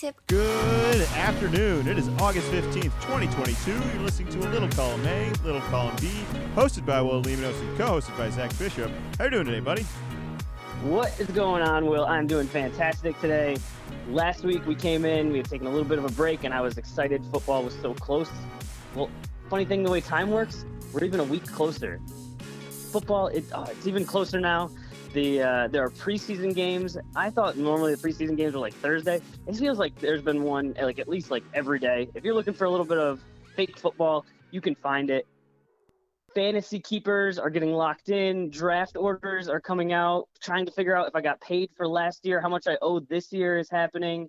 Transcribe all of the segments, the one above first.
tip. Good afternoon. It is August 15th, 2022. You're listening to a Little Column A, Little Column B, hosted by Will Leminos and co-hosted by Zach Bishop. How you doing today, buddy? What is going on, Will? I'm doing fantastic today. Last week we came in, we had taken a little bit of a break, and I was excited. Football was so close. Well, funny thing, the way time works, we're even a week closer. Football, it, oh, it's even closer now. The uh, there are preseason games. I thought normally the preseason games were like Thursday. It feels like there's been one like at least like every day. If you're looking for a little bit of fake football, you can find it. Fantasy keepers are getting locked in. Draft orders are coming out. Trying to figure out if I got paid for last year, how much I owed this year is happening.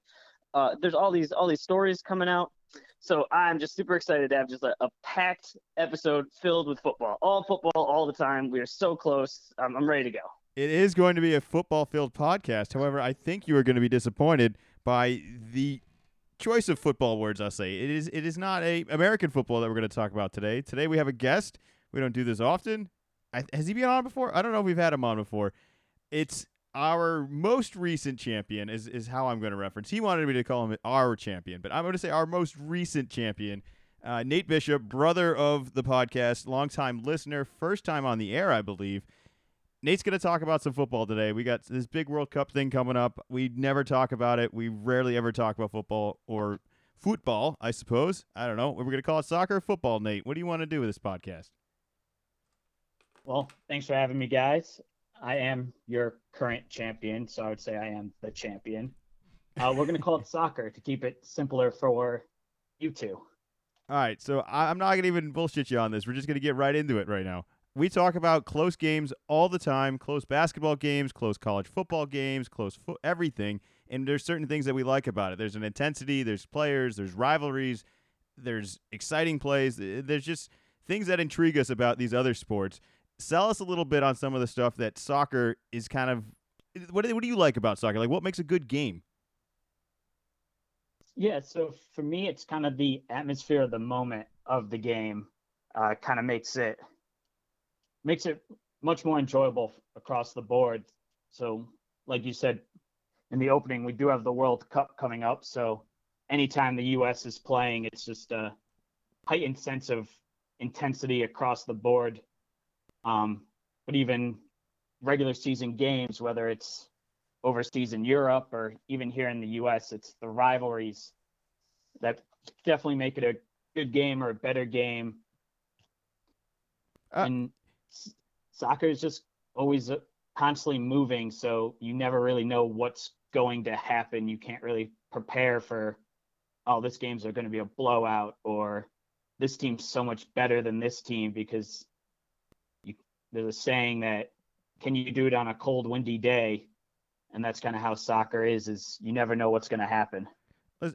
Uh, there's all these all these stories coming out. So I'm just super excited to have just a, a, packed episode filled with football, all football, all the time. We are so close. I'm, I'm ready to go. It is going to be a football filled podcast. However, I think you are going to be disappointed by the choice of football words I'll say. It is it is not a American football that we're going to talk about today. Today we have a guest. We don't do this often. I, has he been on before? I don't know if we've had him on before. It's our most recent champion is is how I'm going to reference. He wanted me to call him our champion, but I'm going to say our most recent champion. Uh, Nate Bishop, brother of the podcast, longtime listener, first time on the air, I believe. Nate's going to talk about some football today. We got this big World Cup thing coming up. We never talk about it. We rarely ever talk about football or football, I suppose. I don't know. We're going to call it soccer or football, Nate. What do you want to do with this podcast? Well, thanks for having me, guys. I am your current champion, so I would say I am the champion. Uh, we're going to call it soccer to keep it simpler for you two. All right, so I'm not going to even bullshit you on this. We're just going to get right into it right now we talk about close games all the time close basketball games close college football games close fo- everything and there's certain things that we like about it. There's an intensity there's players there's rivalries there's exciting plays there's just things that intrigue us about these other sports. Sell us a little bit on some of the stuff that soccer is kind of what, what do you like about soccer? Like what makes a good game? Yeah so for me it's kind of the atmosphere of the moment of the game uh, kind of makes it makes it much more enjoyable across the board. So, like you said in the opening, we do have the World Cup coming up. So, anytime the U.S. is playing, it's just a heightened sense of intensity across the board. Um, but even regular season games, whether it's overseas in Europe or even here in the U.S., it's the rivalries that definitely make it a good game or a better game. Uh, and soccer is just always constantly moving, so you never really know what's going to happen. You can't really prepare for, oh, this game's are going to be a blowout or this team's so much better than this team because you, there's a saying that can you do it on a cold, windy day? And that's kind of how soccer is, is you never know what's going to happen.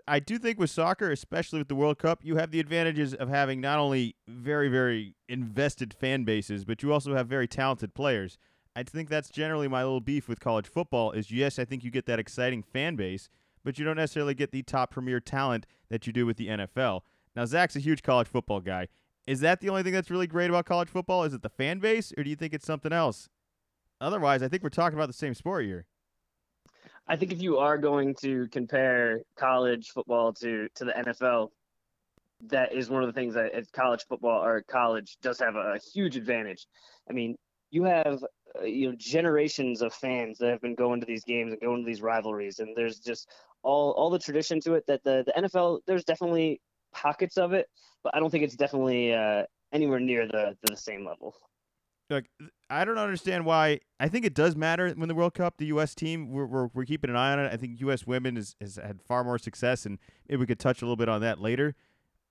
I do think with soccer, especially with the World Cup, you have the advantages of having not only very, very invested fan bases, but you also have very talented players. I think that's generally my little beef with college football is yes, I think you get that exciting fan base, but you don't necessarily get the top premier talent that you do with the NFL. Now, Zach's a huge college football guy. Is that the only thing that's really great about college football? Is it the fan base, or do you think it's something else? Otherwise, I think we're talking about the same sport here. I think if you are going to compare college football to to the NFL, that is one of the things that college football or college does have a, huge advantage. I mean, you have uh, you know generations of fans that have been going to these games and going to these rivalries, and there's just all all the tradition to it that the the NFL there's definitely pockets of it, but I don't think it's definitely uh, anywhere near the the same level. Look, I don't understand why. I think it does matter when the World Cup, the U.S. team, we're, we're, we're keeping an eye on it. I think U.S. women has, has had far more success, and maybe we could touch a little bit on that later.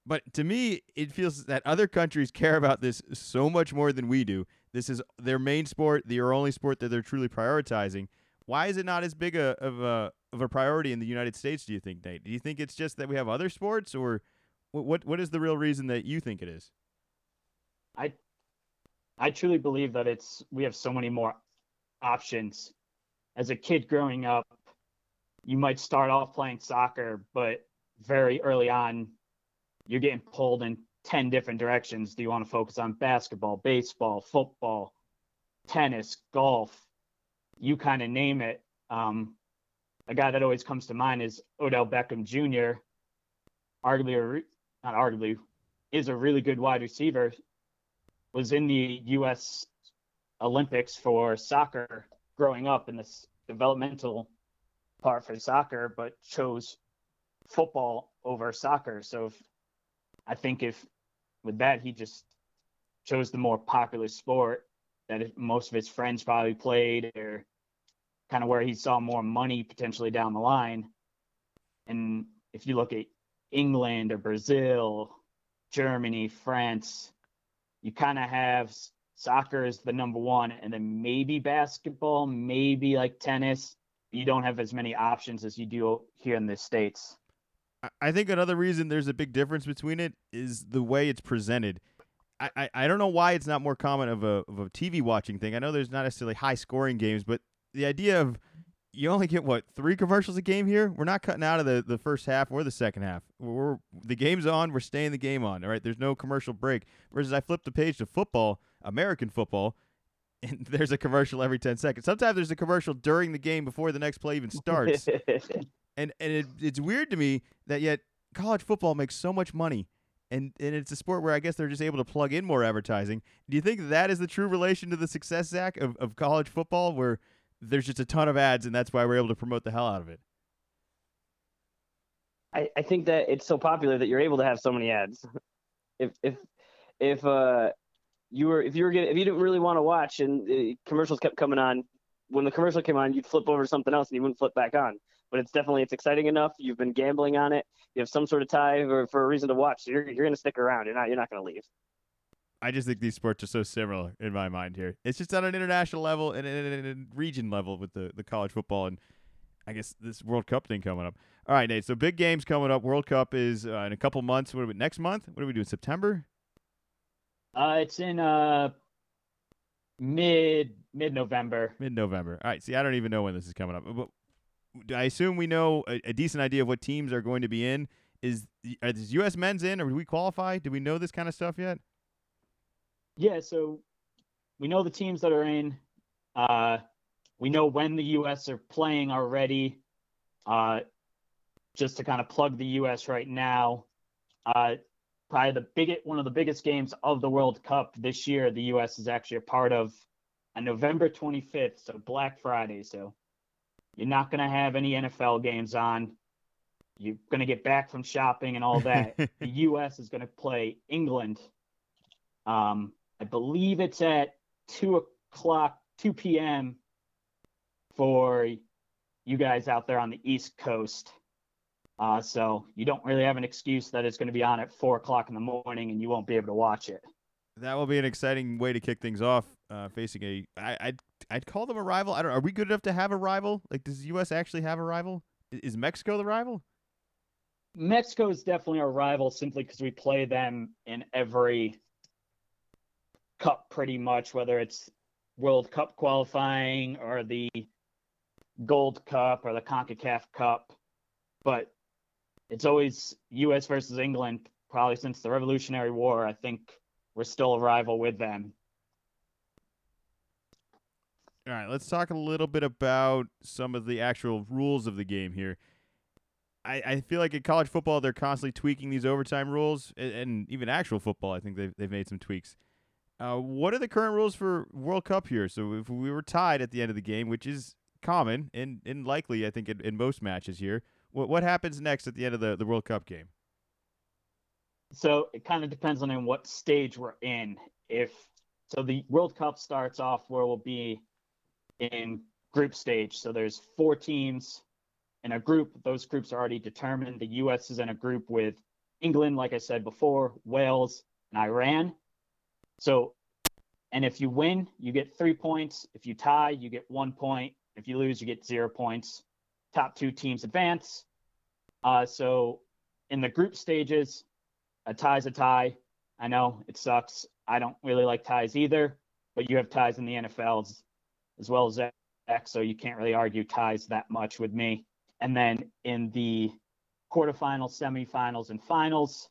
But to me, it feels that other countries care about this so much more than we do. This is their main sport, their only sport that they're truly prioritizing. Why is it not as big a, of a of a priority in the United States? Do you think, Nate? Do you think it's just that we have other sports, or what? What is the real reason that you think it is? I I truly believe that it's we have so many more options. As a kid growing up, you might start off playing soccer, but very early on, you're getting pulled in 10 different directions. Do you want to focus on basketball, baseball, football, tennis, golf? You kind of name it. Um, a guy that always comes to mind is Odell Beckham Jr. Arguably, or not arguably, is a really good wide receiver. Was in the U.S. Olympics for soccer growing up in this developmental part for soccer, but chose football over soccer. So if, I think if with that he just chose the more popular sport that most of his friends probably played or kind of where he saw more money potentially down the line. And if you look at England or Brazil, Germany, France, you kind of have soccer is the number one, and then maybe basketball, maybe like tennis. You don't have as many options as you do here in the States. I think another reason there's a big difference between it is the way it's presented. I, I, I don't know why it's not more common of a, of a TV watching thing. I know there's not necessarily high scoring games, but the idea of you only get what three commercials a game here. We're not cutting out of the, the first half or the second half. We're the game's on. We're staying the game on. All right. There's no commercial break. Whereas I flip the page to football, American football, and there's a commercial every ten seconds. Sometimes there's a commercial during the game before the next play even starts. and and it, it's weird to me that yet college football makes so much money. And, and it's a sport where I guess they're just able to plug in more advertising. Do you think that is the true relation to the success, Zach, of, of college football, where there's just a ton of ads, and that's why we're able to promote the hell out of it. I, I think that it's so popular that you're able to have so many ads. If if if uh you were if you were getting if you didn't really want to watch and commercials kept coming on, when the commercial came on, you'd flip over to something else and you wouldn't flip back on. But it's definitely it's exciting enough. You've been gambling on it. You have some sort of tie or for a reason to watch. So you're you're gonna stick around. You're not you're not gonna leave. I just think these sports are so similar in my mind here. It's just on an international level and in a region level with the, the college football and I guess this World Cup thing coming up. All right, Nate. So big games coming up. World Cup is uh, in a couple months. What are we next month? What are we doing? September? Uh, it's in uh mid mid November. Mid November. All right. See, I don't even know when this is coming up, but I assume we know a, a decent idea of what teams are going to be in. Is is U.S. men's in, or do we qualify? Do we know this kind of stuff yet? Yeah, so we know the teams that are in. Uh, we know when the U.S. are playing already. Uh, just to kind of plug the U.S. right now, uh, probably the biggest one of the biggest games of the World Cup this year. The U.S. is actually a part of on November 25th, so Black Friday. So you're not going to have any NFL games on. You're going to get back from shopping and all that. the U.S. is going to play England um, I believe it's at two o'clock, two p.m. for you guys out there on the East Coast. Uh, so you don't really have an excuse that it's going to be on at four o'clock in the morning and you won't be able to watch it. That will be an exciting way to kick things off. Uh, facing a, I, I'd, I'd call them a rival. I don't. Are we good enough to have a rival? Like, does the U.S. actually have a rival? Is Mexico the rival? Mexico is definitely our rival simply because we play them in every Cup pretty much, whether it's World Cup qualifying or the Gold Cup or the CONCACAF Cup. But it's always U.S. versus England, probably since the Revolutionary War. I think we're still a rival with them. All right, let's talk a little bit about some of the actual rules of the game here. I, I feel like in college football, they're constantly tweaking these overtime rules, and, even actual football, I think they've, they've made some tweaks. Uh, what are the current rules for World Cup here? So if we were tied at the end of the game, which is common and, and likely, I think, in, in most matches here, what what happens next at the end of the, the World Cup game? So it kind of depends on in what stage we're in. If so, the World Cup starts off where we'll be in group stage. So there's four teams in a group. Those groups are already determined. The U.S. is in a group with England, like I said before, Wales, and Iran. So, and if you win, you get three points. If you tie, you get one point. If you lose, you get zero points. Top two teams advance. Uh, so, in the group stages, a tie's a tie. I know it sucks. I don't really like ties either, but you have ties in the NFL as, as well as X, so you can't really argue ties that much with me. And then in the quarterfinals, semifinals, and finals,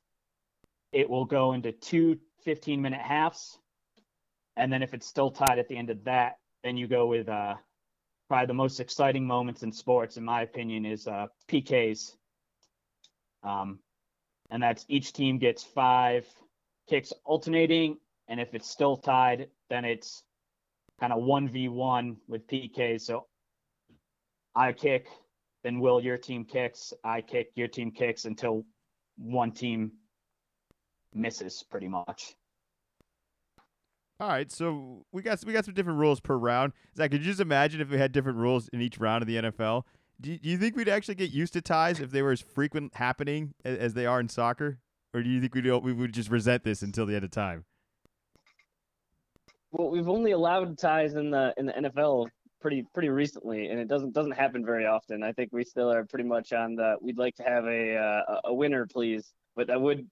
it will go into two 15 minute halves. And then if it's still tied at the end of that, then you go with uh, probably the most exciting moments in sports, in my opinion, is uh, PKs. Um, and that's each team gets five kicks alternating, and if it's still tied, then it's kind of one v one with PKs. So I kick, then Will your team kicks, I kick, your team kicks until one team misses, pretty much. All right, so we got we got some different rules per round. Zach, could you just imagine if we had different rules in each round of the NFL? Do you, do you think we'd actually get used to ties if they were as frequent happening as, as they are in soccer, or do you think we'd we would just resent this until the end of time? Well, we've only allowed ties in the in the NFL pretty pretty recently, and it doesn't doesn't happen very often. I think we still are pretty much on the we'd like to have a uh, a winner, please. But that would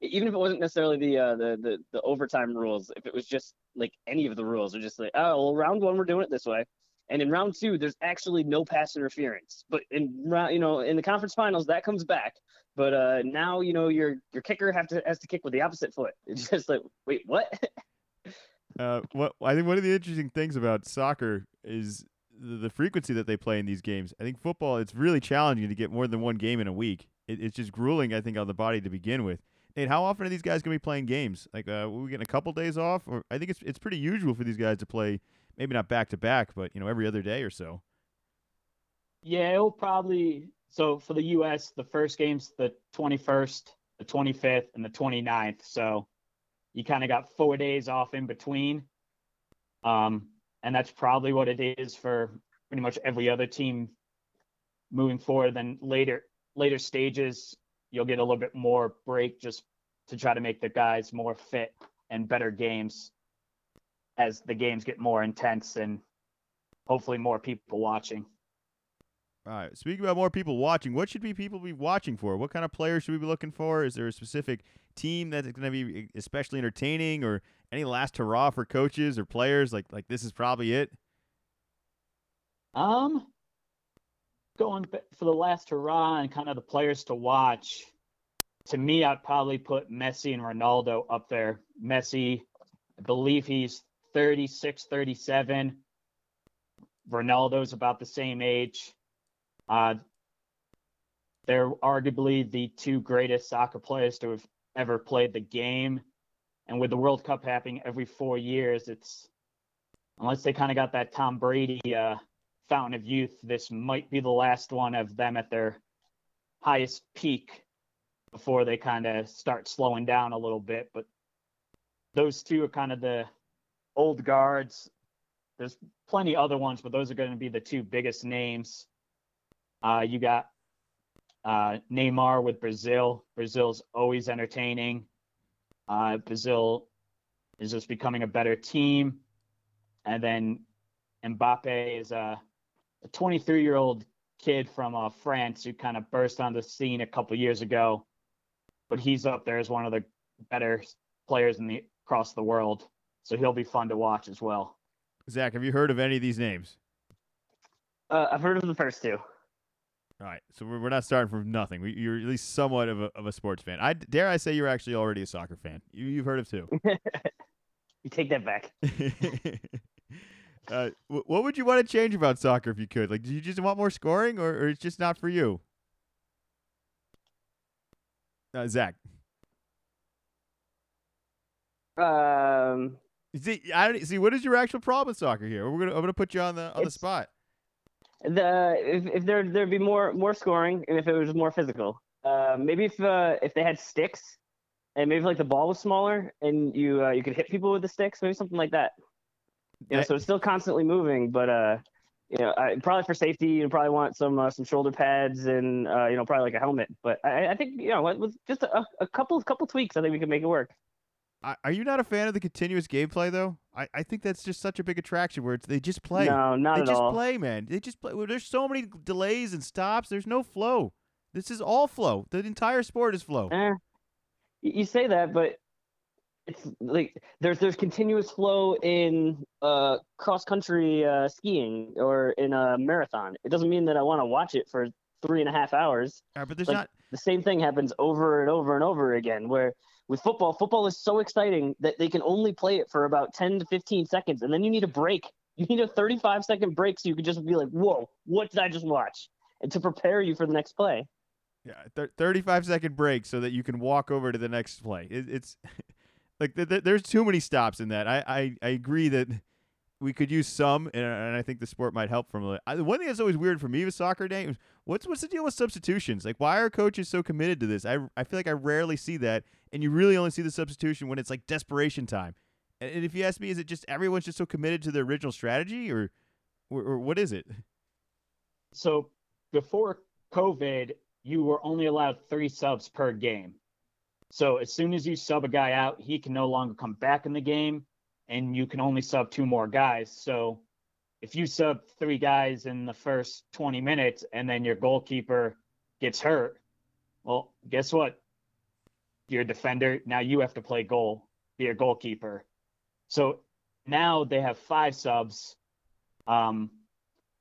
even if it wasn't necessarily the, uh, the the the overtime rules, if it was just like any of the rules, or just like, oh, well, round one we're doing it this way, and in round two there's actually no pass interference. But in round, you know, in the conference finals that comes back. But uh, now you know your your kicker have to has to kick with the opposite foot. It's just like, wait, what? uh, what I think one of the interesting things about soccer is the frequency that they play in these games. I think football it's really challenging to get more than one game in a week it, it's just grueling, I think, on the body to begin with. Nate, how often are these guys gonna be playing games? Like, uh, we getting a couple days off, or I think it's it's pretty usual for these guys to play, maybe not back to back, but you know, every other day or so. Yeah, it'll probably. So for the U.S., the first game's the 21st, the 25th, and the 29th. So you kind of got four days off in between. Um, and that's probably what it is for pretty much every other team moving forward. Then later, later stages, you'll get a little bit more break just to try to make the guys more fit and better games as the games get more intense and hopefully more people watching. All right. Speaking about more people watching, what should be people be watching for? What kind of players should we be looking for? Is there a specific team that's going to be especially entertaining, or any last hurrah for coaches or players? Like like this is probably it. Um, going for the last hurrah and kind of the players to watch, to me, I'd probably put Messi and Ronaldo up there. Messi, I believe he's 36, 37. Ronaldo's about the same age. Uh, they're arguably the two greatest soccer players to have ever played the game. And with the World Cup happening every four years, it's unless they kind of got that Tom Brady uh, fountain of youth, this might be the last one of them at their highest peak before they kind of start slowing down a little bit. But those two are kind of the old guards. There's plenty other ones, but those are going to be the two biggest names. Uh, you got uh, Neymar with Brazil. Brazil's always entertaining. Uh, Brazil is just becoming a better team. And then Mbappe is a a 23 year old kid from uh, France who kind of burst on the scene a couple years ago, but he's up there as one of the better players in the across the world. So he'll be fun to watch as well. Zach, have you heard of any of these names? Uh, I've heard of the first two. All right, so we're, we're not starting from nothing. We, you're at least somewhat of a, of a sports fan. I dare I say you're actually already a soccer fan. You, you've heard of two. you take that back. Uh, what would you want to change about soccer if you could? Like, do you just want more scoring, or, or it's just not for you? Uh, Zach. Um. See, I don't see. What is your actual problem with soccer here? We're gonna. I'm gonna put you on the on the spot. The if, if there there'd be more more scoring and if it was more physical. Uh, maybe if uh, if they had sticks and maybe like the ball was smaller and you uh, you could hit people with the sticks, maybe something like that. You know, so it's still constantly moving, but uh, you know, I, probably for safety, you probably want some uh, some shoulder pads and uh, you know, probably like a helmet. But I, I think you know, with just a, a couple couple tweaks, I think we can make it work. Are you not a fan of the continuous gameplay though? I, I think that's just such a big attraction where it's they just play. No, not they at just all. play, man. They just play. Well, there's so many delays and stops. There's no flow. This is all flow. The entire sport is flow. Eh, you say that, but it's like there's there's continuous flow in uh cross country uh, skiing or in a marathon. It doesn't mean that I want to watch it for three and a half hours. Right, but there's like, not the same thing happens over and over and over again. Where with football, football is so exciting that they can only play it for about ten to fifteen seconds, and then you need a break You need a 35 second break so you can just be like, whoa, what did I just watch? And to prepare you for the next play. Yeah, th- 35 second break so that you can walk over to the next play. It, it's like th- th- there's too many stops in that. I, I, I agree that we could use some, and, and I think the sport might help from it. I, one thing that's always weird for me with soccer games, what's what's the deal with substitutions? Like, why are coaches so committed to this? I, I feel like I rarely see that, and you really only see the substitution when it's like desperation time. And, and if you ask me, is it just everyone's just so committed to the original strategy, or, or, or what is it? So before COVID, you were only allowed three subs per game. So as soon as you sub a guy out, he can no longer come back in the game and you can only sub two more guys. So if you sub three guys in the first 20 minutes and then your goalkeeper gets hurt, well, guess what? You're a defender. Now you have to play goal, be a goalkeeper. So now they have five subs. Um,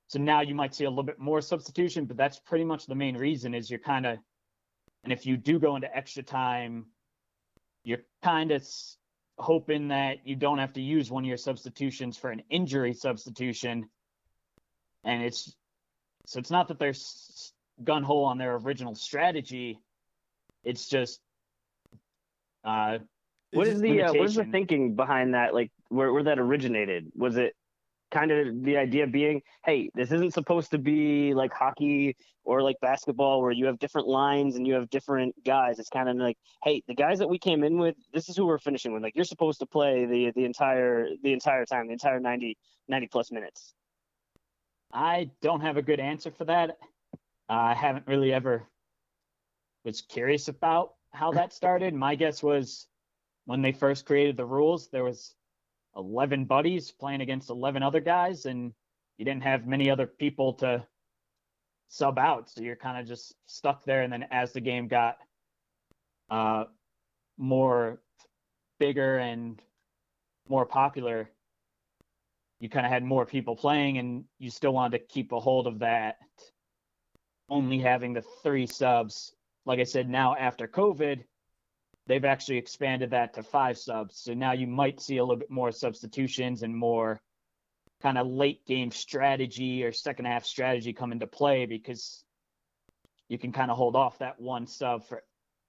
so now you might see a little bit more substitution, but that's pretty much the main reason is you're kind of, and if you do go into extra time, you're kind of hoping that you don't have to use one of your substitutions for an injury substitution. And it's so it's not that they're gun hole on their original strategy. It's just uh, what is the uh, what is the thinking behind that? Like where where that originated? Was it kind of the idea being, hey, this isn't supposed to be like hockey or like basketball where you have different lines and you have different guys. It's kind of like, hey, the guys that we came in with, this is who we're finishing with. Like you're supposed to play the the entire the entire time, the entire 90 90 plus minutes. I don't have a good answer for that. I haven't really ever was curious about how that started. My guess was when they first created the rules, there was 11 buddies playing against 11 other guys and you didn't have many other people to sub out. So you're kind of just stuck there and then as the game got uh more bigger and more popular you kind of had more people playing and you still wanted to keep a hold of that only having the three subs. Like i said now after covid they've actually expanded that to five subs. So now you might see a little bit more substitutions and more kind of late game strategy or second half strategy come into play because you can kind of hold off that one sub for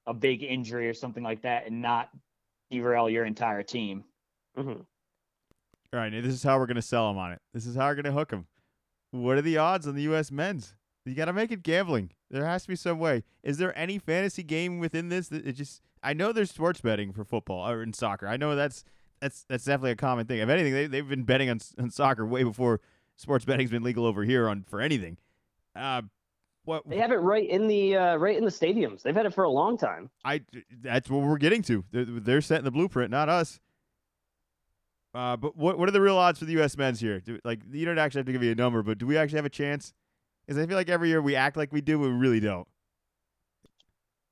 a big injury or something like that and not derail your entire team. Mm-hmm. All right, this is how we're going to sell them on it. This is how we're going to hook them. What are the odds on the U.S. men's? You got to make it gambling. There has to be some way. Is there any fantasy game within this that it just I know there's sports betting for football or in soccer. I know that's that's that's definitely a common thing. If anything, they they've been betting on, on soccer way before sports betting's been legal over here on for anything. Uh, what they have it right in the uh, right in the stadiums. They've had it for a long time. I that's what we're getting to. They're, they're setting the blueprint, not us. Uh, but what what are the real odds for the U.S. men's here? Do, like you don't actually have to give me a number, but do we actually have a chance? Because I feel like every year we act like we do, but we really don't.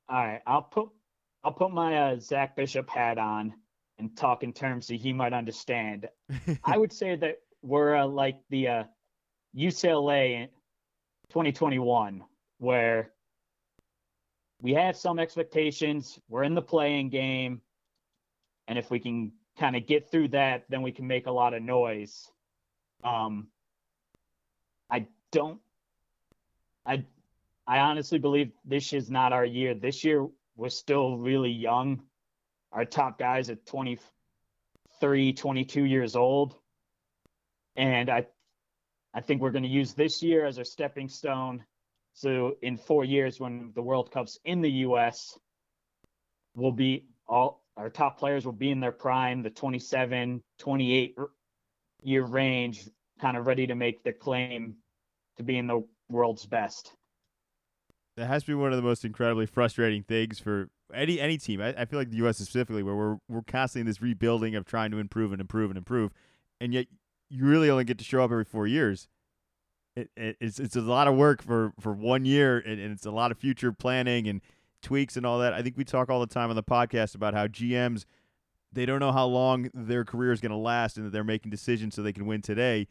All right, I'll put I'll put my uh, Zach Bishop hat on and talk in terms that he might understand. I would say that we're uh, like the uh, UCLA 2021, where we have some expectations. We're in the playing game, and if we can kind of get through that, then we can make a lot of noise. Um, I don't. I I honestly believe this is not our year. This year we're still really young. Our top guys at 23, 22 years old. And I I think we're going to use this year as our stepping stone. So in 4 years when the World Cup's in the US, we'll be all our top players will be in their prime, the 27, 28 year range, kind of ready to make the claim to being the world's best that has to be one of the most incredibly frustrating things for any any team. I, I feel like the U.S. specifically, where we're we're constantly in this rebuilding of trying to improve and improve and improve, and yet you really only get to show up every four years. It, it, it's it's a lot of work for for one year, and, and it's a lot of future planning and tweaks and all that. I think we talk all the time on the podcast about how GMs they don't know how long their career is going to last, and that they're making decisions so they can win today.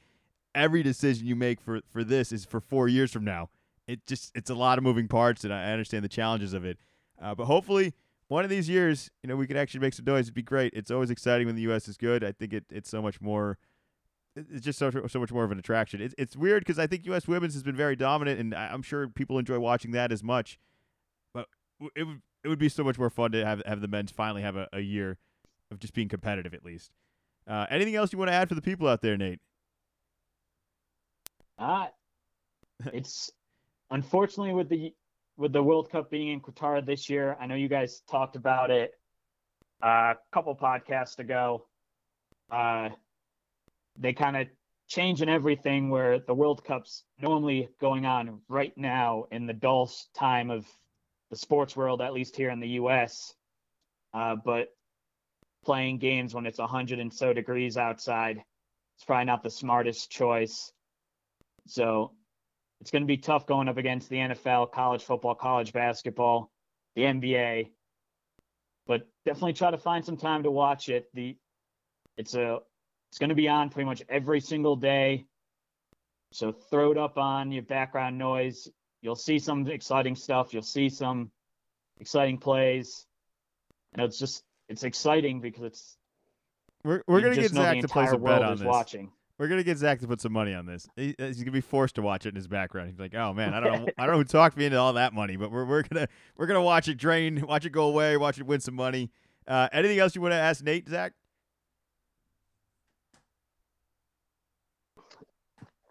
Every decision you make for for this is for four years from now it just it's a lot of moving parts, and I understand the challenges of it. Uh, but hopefully, one of these years, you know, we could actually make some noise. It'd be great. It's always exciting when the U.S. is good. I think it, it's so much more it's just so so much more of an attraction. It's it's weird because I think U.S. women's has been very dominant, and I'm sure people enjoy watching that as much. But it would it would be so much more fun to have have the men's finally have a, a year of just being competitive at least. Uh, anything else you want to add for the people out there, Nate? Uh, it's unfortunately with the with the World Cup being in Qatar this year. I know you guys talked about it uh, a couple podcasts ago. Uh, they kind of changing everything where the World Cup's normally going on right now in the dull time of the sports world, at least here in the U.S. Uh, but playing games when it's 100 and so degrees outside, it's probably not the smartest choice. So it's going to be tough going up against the NFL, college football, college basketball, the NBA. But definitely try to find some time to watch it. The it's a it's going to be on pretty much every single day. So throw it up on your background noise. You'll see some exciting stuff. You'll see some exciting plays. And it's just it's exciting because it's we're we're gonna get Zach to place a bet on this. Watching. We're gonna get Zach to put some money on this. He, he's gonna be forced to watch it in his background. He's like, "Oh man, I don't know, I don't know who talked me into all that money, but we're we're gonna we're gonna watch it drain, watch it go away, watch it win some money." Uh, anything else you want to ask Nate, Zach?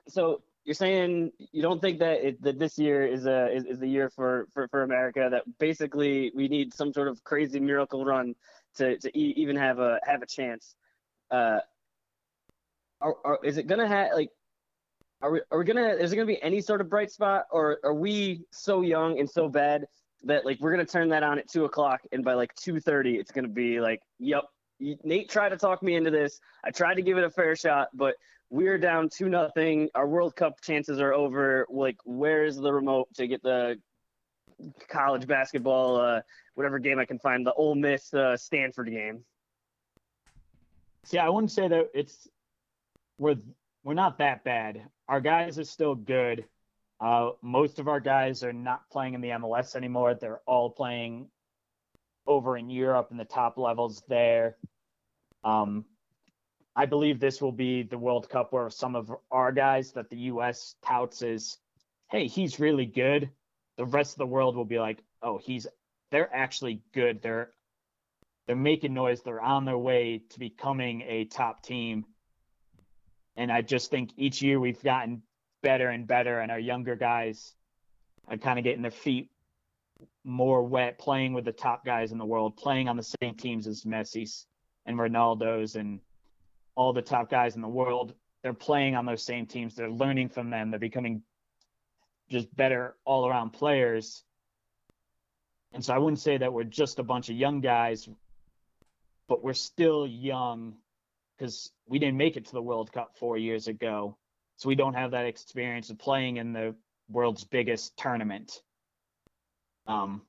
so you're saying you don't think that it, that this year is a is, is the year for, for for America that basically we need some sort of crazy miracle run to to e- even have a have a chance. Uh, are, are, is it gonna have like are we are we gonna is there gonna be any sort of bright spot or are we so young and so bad that like we're gonna turn that on at two o'clock and by like two thirty it's gonna be like yep Nate tried to talk me into this. I tried to give it a fair shot, but we're down two nothing. Our World Cup chances are over. Like, where's the remote to get the college basketball, uh, whatever game I can find, the Ole Miss uh, Stanford game? See, I wouldn't say that it's we're we're not that bad. Our guys are still good. Uh, most of our guys are not playing in the MLS anymore. They're all playing over in Europe in the top levels there. Um, I believe this will be the World Cup where some of our guys that the U.S. touts as, hey, he's really good. The rest of the world will be like, oh, he's they're actually good. They're they're making noise. They're on their way to becoming a top team. And I just think each year we've gotten better and better, and our younger guys are kind of getting their feet more wet, playing with the top guys in the world, playing on the same teams as Messi's and Ronaldo's and all the top guys in the world. They're playing on those same teams. They're learning from them. They're becoming just better all around players. And so I wouldn't say that we're just a bunch of young guys, but we're still young because we didn't make it to the World Cup four years ago. So we don't have that experience of playing in the world's biggest tournament. Um,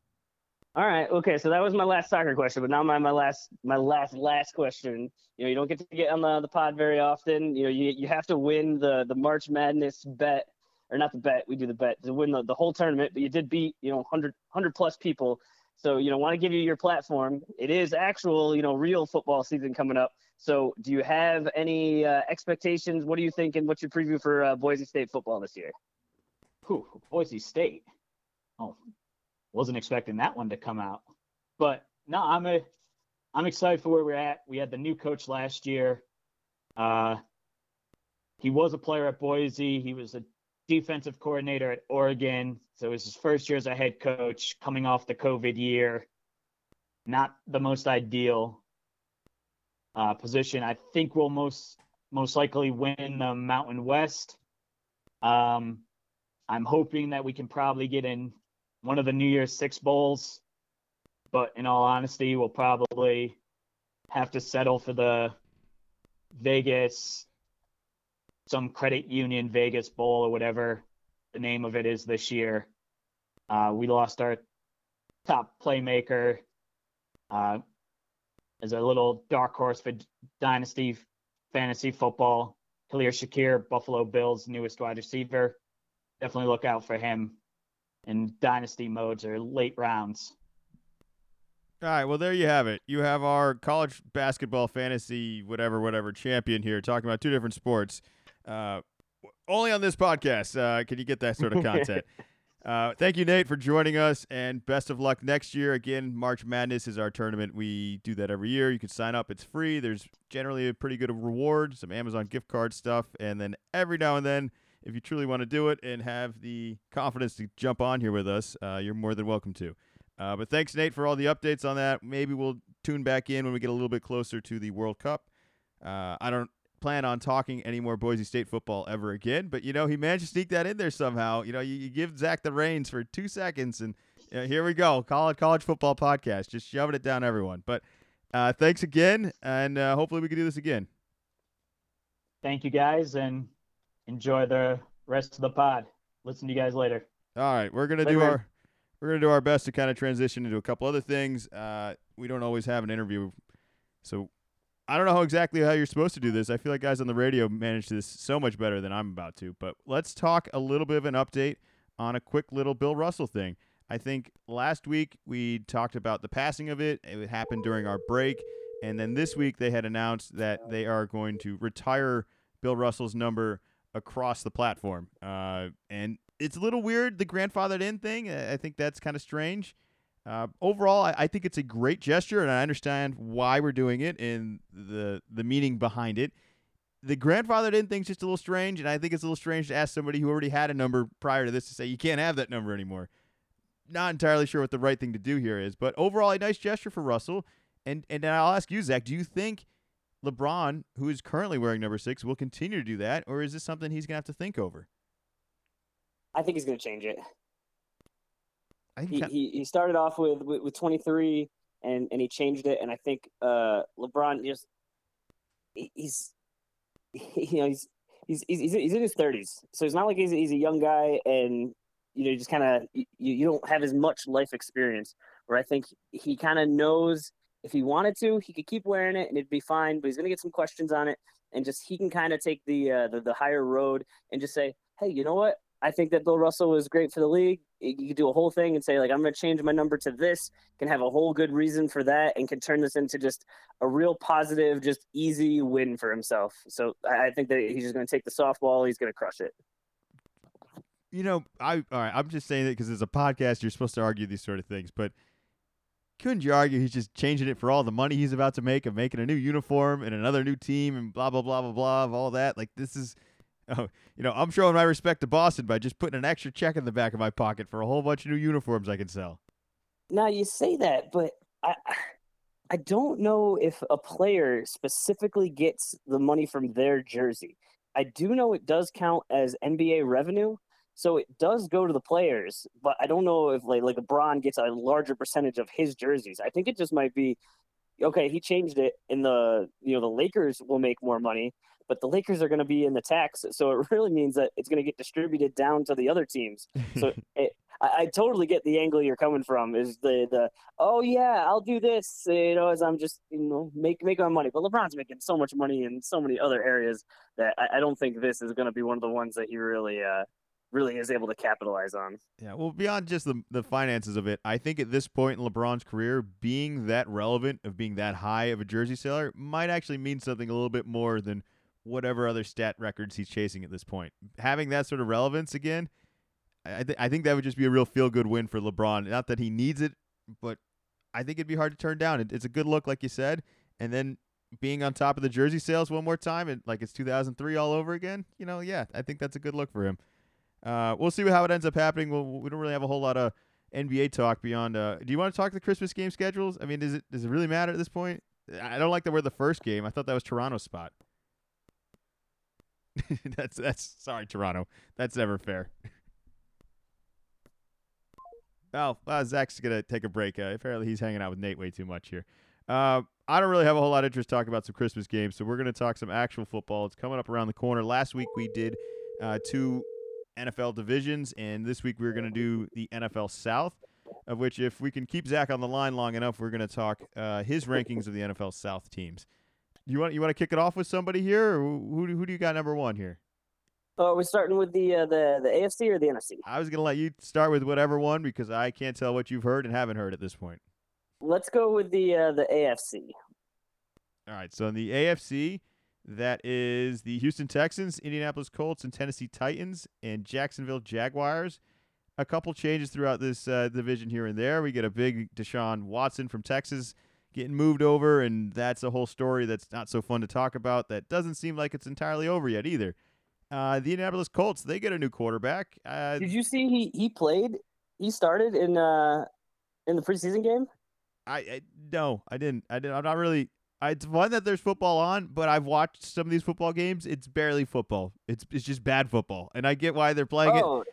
all right. Okay. So that was my last soccer question, but now my, my last my last last question. You know, you don't get to get on the, the pod very often. You know, you you have to win the the March Madness bet, or not the bet. We do the bet to win the, the whole tournament. But you did beat you know 100 100 plus people. So you know, want to give you your platform. It is actual you know real football season coming up. So do you have any uh, expectations? What are you thinking? What's your preview for uh, Boise State football this year? Boise State. Oh, wasn't expecting that one to come out. But no, I'm a I'm excited for where we're at. We had the new coach last year. Uh, he was a player at Boise. He was a defensive coordinator at Oregon. So it was his first year as a head coach coming off the COVID year. Not the most ideal uh, position. I think we'll most most likely win the Mountain West. Um, I'm hoping that we can probably get in one of the New Year's Six bowls, but in all honesty, we'll probably have to settle for the Vegas, some credit union Vegas bowl or whatever the name of it is this year. Uh, we lost our top playmaker uh, as a little dark horse for dynasty fantasy football. Khalil Shakir, Buffalo Bills' newest wide receiver. Definitely look out for him in dynasty modes or late rounds. All right, well there you have it. You have our college basketball fantasy whatever whatever champion here talking about two different sports. Uh, only on this podcast uh, can you get that sort of content. Uh, thank you, Nate, for joining us, and best of luck next year. Again, March Madness is our tournament. We do that every year. You can sign up; it's free. There's generally a pretty good reward, some Amazon gift card stuff, and then every now and then, if you truly want to do it and have the confidence to jump on here with us, uh, you're more than welcome to. Uh, but thanks, Nate, for all the updates on that. Maybe we'll tune back in when we get a little bit closer to the World Cup. Uh, I don't plan on talking any more Boise State football ever again, but you know he managed to sneak that in there somehow. You know, you, you give Zach the reins for two seconds, and you know, here we go, college college football podcast, just shoving it down everyone. But uh, thanks again, and uh, hopefully we can do this again. Thank you guys, and enjoy the rest of the pod. Listen to you guys later. All right, we're gonna do our we're gonna do our best to kind of transition into a couple other things. Uh, we don't always have an interview, so I don't know how exactly how you're supposed to do this. I feel like guys on the radio manage this so much better than I'm about to. But let's talk a little bit of an update on a quick little Bill Russell thing. I think last week we talked about the passing of it. It happened during our break, and then this week they had announced that they are going to retire Bill Russell's number across the platform. Uh, and it's a little weird, the grandfathered in thing. I I think that's kind of strange. Uh, overall, I, I think it's a great gesture, and I understand why we're doing it and the the meaning behind it. The grandfathered in thing's just a little strange, and I think it's a little strange to ask somebody who already had a number prior to this to say you can't have that number anymore. Not entirely sure what the right thing to do here is, but overall, a nice gesture for Russell. And and I'll ask you, Zach, do you think LeBron, who is currently wearing number six, will continue to do that, or is this something he's gonna have to think over? I think he's to change it. I think He, he he started off with with, with 23 and and he changed it and I think uh LeBron just he- he's you know he's he's he's, he's he's in his 30s. So it's not like he's he's a young guy and you know you just kind of you, you don't have as much life experience where I think he kind of knows if he wanted to, he could keep wearing it and it'd be fine, but he's going to get some questions on it and just he can kind of take the, uh, the the higher road and just say, "Hey, you know what? I think that Bill Russell was great for the league. You could do a whole thing and say like I'm going to change my number to this. Can have a whole good reason for that, and can turn this into just a real positive, just easy win for himself. So I think that he's just going to take the softball. He's going to crush it. you know, I all right. I'm just saying that because it's a podcast. You're supposed to argue these sort of things, but couldn't you argue he's just changing it for all the money he's about to make of making a new uniform and another new team and blah blah blah blah blah of all that? Like this is, oh, you know, I'm showing my respect to Boston by just putting an extra check in the back of my pocket for a whole bunch of new uniforms I can sell. Now you say that, but I I don't know if a player specifically gets the money from their jersey. I do know it does count as NBA revenue, so it does go to the players. But I don't know if like like LeBron gets a larger percentage of his jerseys. I think it just might be okay. He changed it, and the you know the Lakers will make more money, but the Lakers are going to be in the tax, so it really means that it's going to get distributed down to the other teams. So it, I, I totally get the angle you're coming from. Is the the oh yeah, I'll do this, you know, as I'm just you know make make my money. But LeBron's making so much money in so many other areas that I, I don't think this is going to be one of the ones that he really uh really is able to capitalize on. Yeah, well, beyond just the the finances of it, I think at this point in LeBron's career, being that relevant of being that high of a jersey seller might actually mean something a little bit more than whatever other stat records he's chasing at this point. Having that sort of relevance again, I th- I think that would just be a real feel good win for LeBron. Not that he needs it, but I think it'd be hard to turn down. It, it's a good look, like you said, and then being on top of the jersey sales one more time and like it's 2003 all over again. You know, yeah, I think that's a good look for him. Uh, we'll see how it ends up happening. We'll, we don't really have a whole lot of NBA talk beyond. Uh, do you want to talk the Christmas game schedules? I mean, does it does it really matter at this point? I don't like that we're the first game. I thought that was Toronto's spot. that's that's sorry, Toronto. That's never fair. oh, uh, Zach's gonna take a break. Uh, apparently, he's hanging out with Nate way too much here. Uh, I don't really have a whole lot of interest talking about some Christmas games, so we're gonna talk some actual football. It's coming up around the corner. Last week we did uh, two NFL divisions, and this week we're to do the NFL South. Of which, if we can keep Zach on the line long enough, we're going to talk uh, his rankings of the NFL South teams. You want you want to kick it off with somebody here, or who do- who do you got number one here? Oh, we're starting with the uh, the the AFC or the NFC. I was going to let you start with whatever one because I can't tell what you've heard and haven't heard at this point. let's go with the uh, the AFC. All right. So in the AFC, that is the Houston Texans, Indianapolis Colts, and Tennessee Titans, and Jacksonville Jaguars. A couple changes throughout this uh, division here and there. We get a big Deshaun Watson from Texas getting moved over, and that's a whole story that's not so fun to talk about. That doesn't seem like it's entirely over yet either. Uh, the Indianapolis Colts, they get a new quarterback. Uh, Did you see he he played? He started in uh in the preseason game. I, I no, I didn't. I didn't. I'm not really. I, it's fun that there's football on, but I've watched some of these football games. It's barely football. It's it's just bad football, and I get why they're playing oh, it.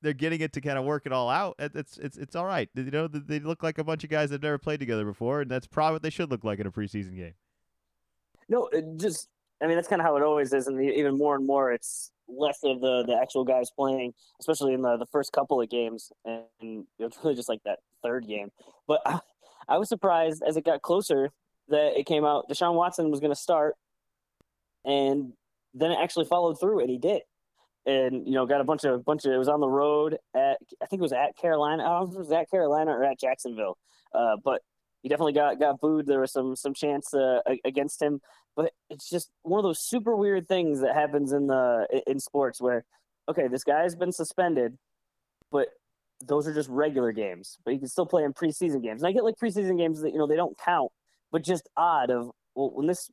They're getting it to kind of work it all out. It- It's it's it's all right. You know, they look like a bunch of guys that never played together before, and that's probably what they should look like in a preseason game. no, just I mean that's kind of how it always is, and even more and more it's less of the the actual guys playing, especially in the the first couple of games, and it's really just like that third game. But I, I was surprised as it got closer that it came out Deshaun Watson was going to start, and then it actually followed through, and he did. And you know, got a bunch of bunch of. It was on the road at I think it was at Carolina. I don't know if it was at Carolina or at Jacksonville, uh, but he definitely got got booed. There was some some chance uh, against him, but it's just one of those super weird things that happens in the in sports where, okay, this guy's been suspended, but those are just regular games, but you can still play in preseason games. And I get like preseason games that you know they don't count, but just odd of well when this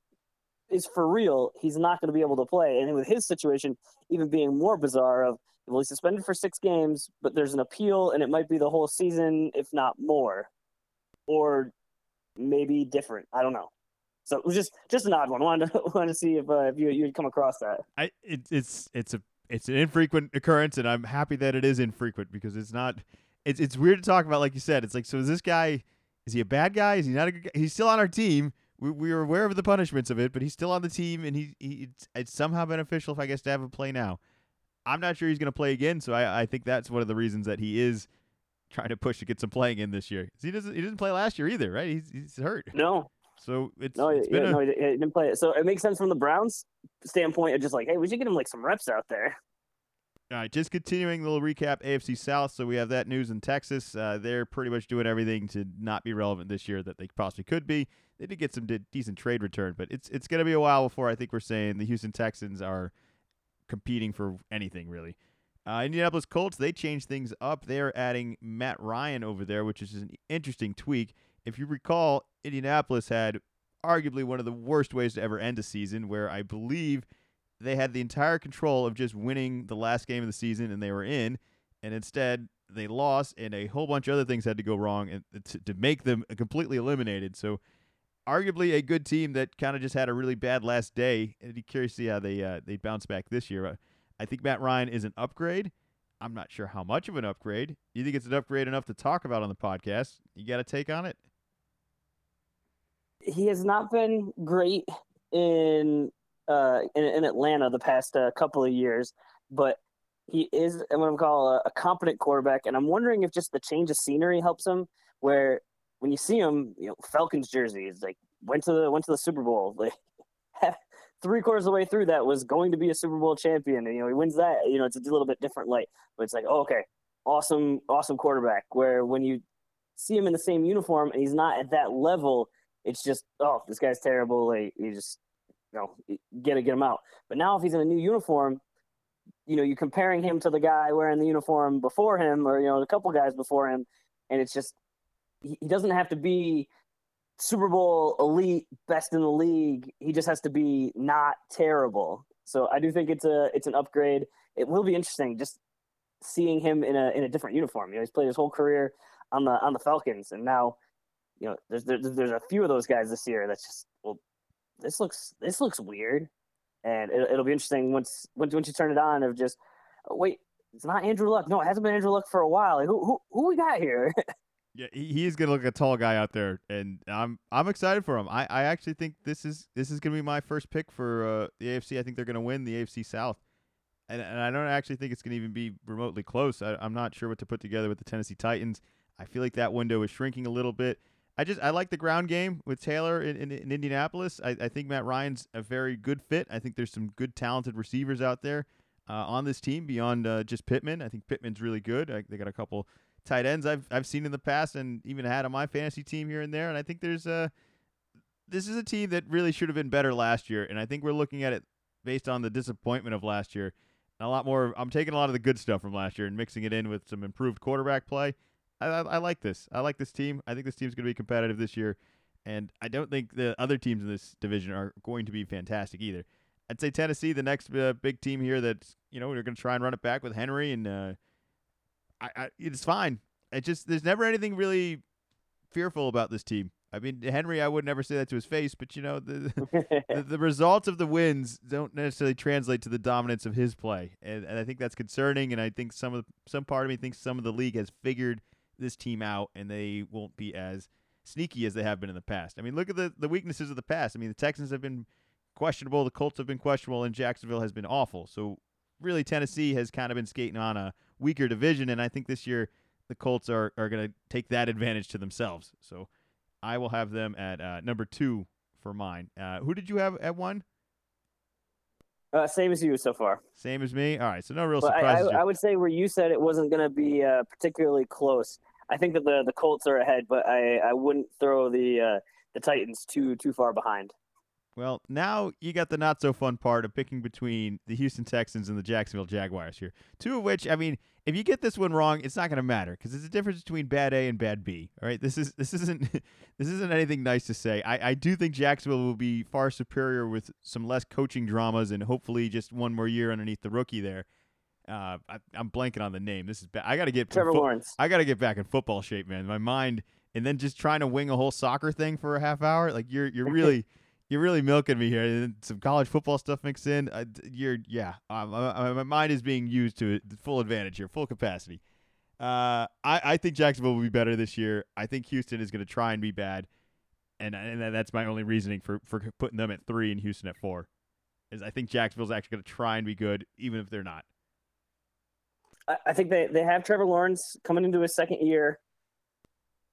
is for real, he's not going to be able to play. And with his situation, even being more bizarre of well he's suspended for six games, but there's an appeal and it might be the whole season, if not more, or maybe different. I don't know. So it was just just an odd one. Wanted to wanted to see if uh, if you you'd come across that. I it, it's it's a it's an infrequent occurrence, and I'm happy that it is infrequent because it's not. It's it's weird to talk about, like you said. It's like, so is this guy? Is he a bad guy? Is he not a good guy? He's still on our team. We we are aware of the punishments of it, but he's still on the team, and he, he it's, it's somehow beneficial, if I guess, to have him play now. I'm not sure he's going to play again, so I I think that's one of the reasons that he is trying to push to get some playing in this year. He doesn't he didn't play last year either, right? He's he's hurt, No, so it's no, it's yeah, been a, no, he, he didn't play it. So it makes sense from the Browns standpoint of just like, hey, we should get him like some reps out there. All right, just continuing the little recap AFC South. So we have that Houston Texans. Uh, they're pretty much doing everything to not be relevant this year that they possibly could be. They did get some de- decent trade return, but it's it's going to be a while before I think we're saying the Houston Texans are competing for anything really. Uh, Indianapolis Colts they changed things up. They're adding Matt Ryan over there, which is an interesting tweak. If you recall, Indianapolis had arguably one of the worst ways to ever end a season, where I believe they had the entire control of just winning the last game of the season and they were in, and instead they lost, and a whole bunch of other things had to go wrong and to, to make them completely eliminated. So, arguably a good team that kind of just had a really bad last day. Be curious to see how they uh, they bounce back this year. Uh, I think Matt Ryan is an upgrade. I'm not sure how much of an upgrade. You think it's an upgrade enough to talk about on the podcast? You got a take on it? he has not been great in uh in, in Atlanta the past uh, couple of years, but he is what I'm call a, a competent quarterback, and I'm wondering if just the change of scenery helps him. Where when you see him, you know, Falcons jersey is like went to the went to the Super Bowl, like three quarters of the way through that was going to be a Super Bowl champion, and you know he wins that. You know, it's a little bit different light, but it's like, oh, okay, awesome, awesome quarterback. Where when you see him in the same uniform and he's not at that level, it's just oh this guy's terrible like you just you know get to get him out. But now if he's in a new uniform you know you're comparing him to the guy wearing the uniform before him or you know a couple guys before him and it's just he, he doesn't have to be super bowl elite best in the league. He just has to be not terrible. So i do think it's a it's an upgrade. It will be interesting just seeing him in a in a different uniform. You know he's played his whole career on the on the falcons and now you know, there's there's there's a few of those guys this year that's just well, this looks this looks weird, and it, it'll be interesting once once once you turn it on of just oh, wait, it's not Andrew Luck. No, it hasn't been Andrew Luck for a while. Like, who who who we got here? Yeah, he, is gonna look a tall guy out there, and I'm I'm excited for him. I, I actually think this is this is gonna be my first pick for uh, the AFC. I think they're gonna win the AFC South, and and I don't actually think it's gonna even be remotely close. I, I'm not sure what to put together with the Tennessee Titans. I feel like that window is shrinking a little bit. I just I like the ground game with Taylor in, in, in Indianapolis. I, I think Matt Ryan's a very good fit. I think there's some good talented receivers out there. uh, on this team beyond uh, just Pittman. I think Pittman's really good. I, they got a couple tight ends I've I've seen in the past and even had on my fantasy team here and there. And I think there's a this is a team that really should have been better last year. And I think we're looking at it based on the disappointment of last year. And A lot more. I'm taking a lot of the good stuff from last year and mixing it in with some improved quarterback play. I, I, I like this. I like this team. I think this team's going to be competitive this year, and I don't think the other teams in this division are going to be fantastic either. I'd say Tennessee, the next uh, big team here. That's you know they're going to try and run it back with Henry, and uh, I, I it's fine. It just there's never anything really fearful about this team. I mean, Henry, I would never say that to his face, but you know, the, the, the results of the wins don't necessarily translate to the dominance of his play, and, and I think that's concerning. And I think some of some part of me thinks some of the league has figured this team out, and they won't be as sneaky as they have been in the past. I mean, look at the the weaknesses of the past. I mean, the Texans have been questionable, the Colts have been questionable, and Jacksonville has been awful. So really, Tennessee has kind of been skating on a weaker division, and I think this year the Colts are are going to take that advantage to themselves. So. I will have them at uh, number two for mine. Uh, who did you have at one? Uh, same as you so far. Same as me. All right, so no real But I. I, I would say where you said it wasn't going to be uh, particularly close. I think that the the Colts are ahead, but I, I wouldn't throw the uh, the Titans too too far behind. well, now you got the not so fun part of picking between the Houston Texans and the Jacksonville Jaguars here. Two of which, I mean, if you get this one wrong, it's not going to matter because there's a difference between bad A and bad B. All right, this is this isn't this isn't anything nice to say. I, I do think Jacksonville will be far superior with some less coaching dramas and hopefully just one more year underneath the rookie there. Uh, I, I'm blanking on the name. This is bad. I got to get Trevor fo- Lawrence. I got to get back in football shape, man. My mind, and then just trying to wing a whole soccer thing for a half hour. Like you're, you're really, you're really milking me here. And some college football stuff mixed in. I, you're, yeah. Um, I, I- my mind is being used to full advantage here, full capacity. Uh, I, I think Jacksonville will be better this year. I think Houston is going to try and be bad, and and that's my only reasoning for for putting them at three and Houston at four. Is I think Jacksonville's actually going to try and be good, even if they're not. I, I think they, they have Trevor Lawrence coming into his second year.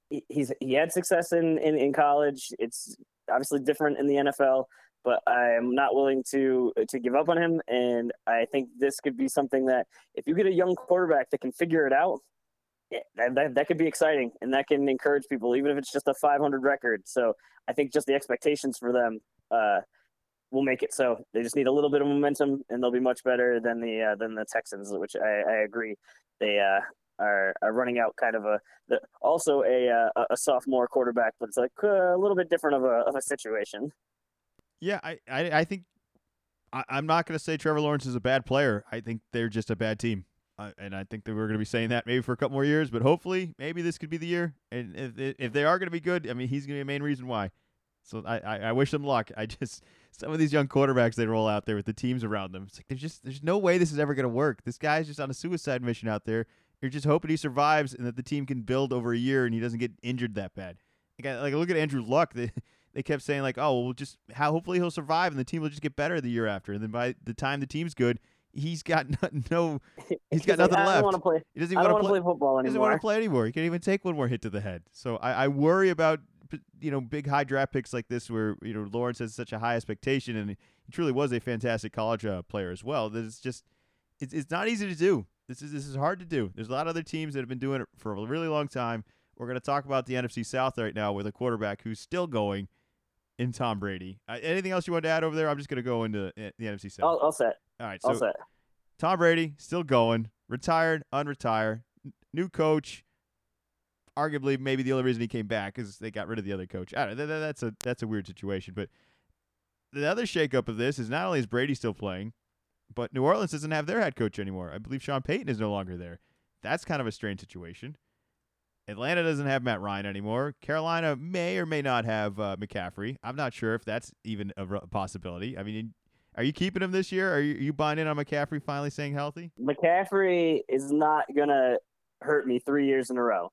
He, he's he had success in, in, in college. It's obviously different in the NFL, but I am not willing to to give up on him. And I think this could be something that if you get a young quarterback that can figure it out, yeah, that, that, that could be exciting and that can encourage people, even if it's just a 500 record. So I think just the expectations for them uh, will make it so. They just need a little bit of momentum, and they'll be much better than the uh, than the Texans, which I, I agree. They uh, are, are running out kind of a the, also a uh, a sophomore quarterback, but it's like uh, a little bit different of a of a situation. Yeah, I, I, I think I, I'm not going to say Trevor Lawrence is a bad player. I think they're just a bad team. Uh, and I think that we're going to be saying that maybe for a couple more years, but hopefully, maybe this could be the year. And if if they are going to be good, I mean, he's going to be a main reason why. So I, I, I wish them luck. I just some of these young quarterbacks they roll out there with the teams around them. It's like there's just there's no way this is ever going to work. This guy's just on a suicide mission out there. You're just hoping he survives and that the team can build over a year and he doesn't get injured that bad. Like, I- like look at Andrew Luck. They they kept saying like, oh, we'll just how hopefully he'll survive and the team will just get better the year after. And then by the time the team's good, he's got no, no He's got like, nothing left. don't want to play. he doesn't I don't want to play. play football He doesn't want anymore. to play anymore. He can't even take one more hit to the head. So I, I worry about you know big high draft picks like this where you know Lawrence has such a high expectation and he truly was a fantastic college uh, player as well. That it's just it's, it's not easy to do. This is this is hard to do. There's a lot of other teams that have been doing it for a really long time. We're going to talk about the NFC South right now with a quarterback who's still going in Tom Brady. Uh, anything else you want to add over there? I'm just going to go into uh, the NFC South. All, all set. All right, All set. Tom Brady still going, retired, unretire, n- new coach. Arguably, maybe the only reason he came back is they got rid of the other coach. I don't, that, that- that's a that's a weird situation. But the other shakeup of this is not only is Brady still playing, but New Orleans doesn't have their head coach anymore. I believe Sean Payton is no longer there. That's kind of a strange situation. Atlanta doesn't have Matt Ryan anymore. Carolina may or may not have uh, McCaffrey. I'm not sure if that's even a possibility. I mean, are you keeping him this year? Are you, are you buying in on McCaffrey finally staying healthy? McCaffrey is not gonna hurt me three years in a row.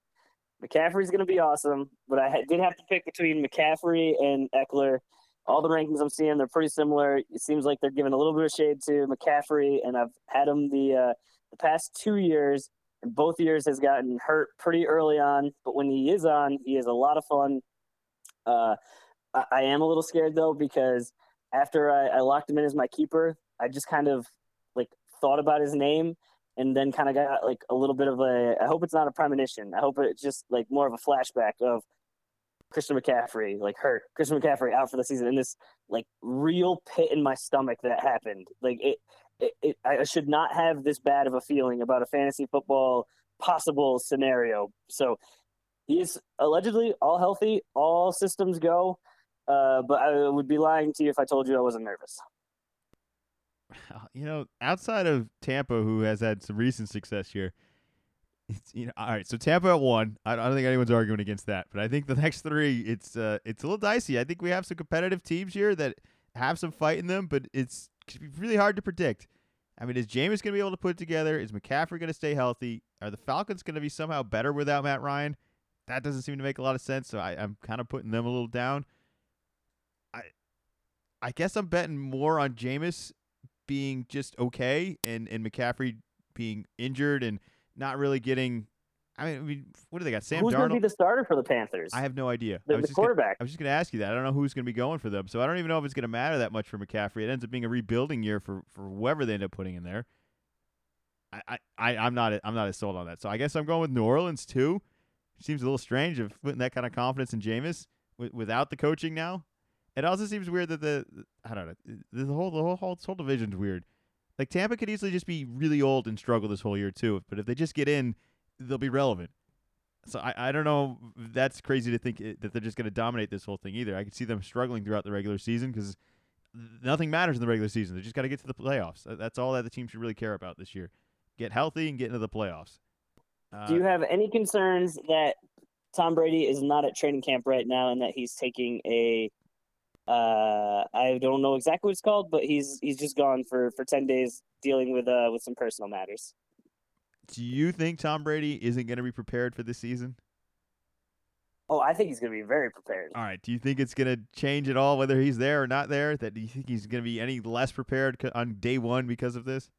McCaffrey's gonna be awesome, but I did have to pick between McCaffrey and Ekeler. All the rankings I'm seeing, they're pretty similar. It seems like they're giving a little bit of shade to McCaffrey, and I've had him the uh, the past two years, and both years has gotten hurt pretty early on. But when he is on, he is a lot of fun. Uh, I, I am a little scared though because after I, I locked him in as my keeper, I just kind of like thought about his name and then kind of got like a little bit of a. I hope it's not a premonition. I hope it's just like more of a flashback of Christian McCaffrey like hurt, Christian McCaffrey out for the season, and this like real pit in my stomach that happened. Like it, it, it I should not have this bad of a feeling about a fantasy football possible scenario. So he's allegedly all healthy, all systems go. Uh, but I would be lying to you if I told you I wasn't nervous. You know, outside of Tampa, who has had some recent success here, it's you know all right. So Tampa at one. I, don't think anyone's arguing against that. But I think the next three, it's uh, it's a little dicey. I think we have some competitive teams here that have some fight in them, but it's really hard to predict. I mean, is Jameis going to be able to put it together? Is McCaffrey going to stay healthy? Are the Falcons going to be somehow better without Matt Ryan? That doesn't seem to make a lot of sense. So I, I'm kind of putting them a little down. I I guess I'm betting more on Jameis being just okay and, and McCaffrey being injured and not really getting. I mean, I mean what do they got? Sam Who's Darnold. going to be the starter for the Panthers? I have no idea. the, I was the just gonna- quarterback. I was just going to ask you that. I don't know who's going to be going for them, so I don't even know if it's going to matter that much for McCaffrey. It ends up being a rebuilding year for for whoever they end up putting in there. I, I, I I'm not I'm not as sold on that. So I guess I'm going with New Orleans too. Seems a little strange of putting that kind of confidence in Jameis w- without the coaching now. It also seems weird that the I don't know the whole the whole whole, whole division's weird. Like Tampa could easily just be really old and struggle this whole year too. But if they just get in, they'll be relevant. So I, I don't know. That's crazy to think it, that they're just going to dominate this whole thing either. I could see them struggling throughout the regular season because nothing matters in the regular season. They just got to get to the playoffs. That's all that the team should really care about this year. Get healthy and get into the playoffs. Uh, Do you have any concerns that Tom Brady is not at training camp right now and that he's taking a uh I don't know exactly what it's called, but he's he's just gone for for 10 days dealing with uh with some personal matters. do you think Tom Brady isn't going to be prepared for this season? Oh, I think he's going to be very prepared. All right. Do you think it's going to change at all whether he's there or not there? That do you think he's going to be any less prepared on day one because of this?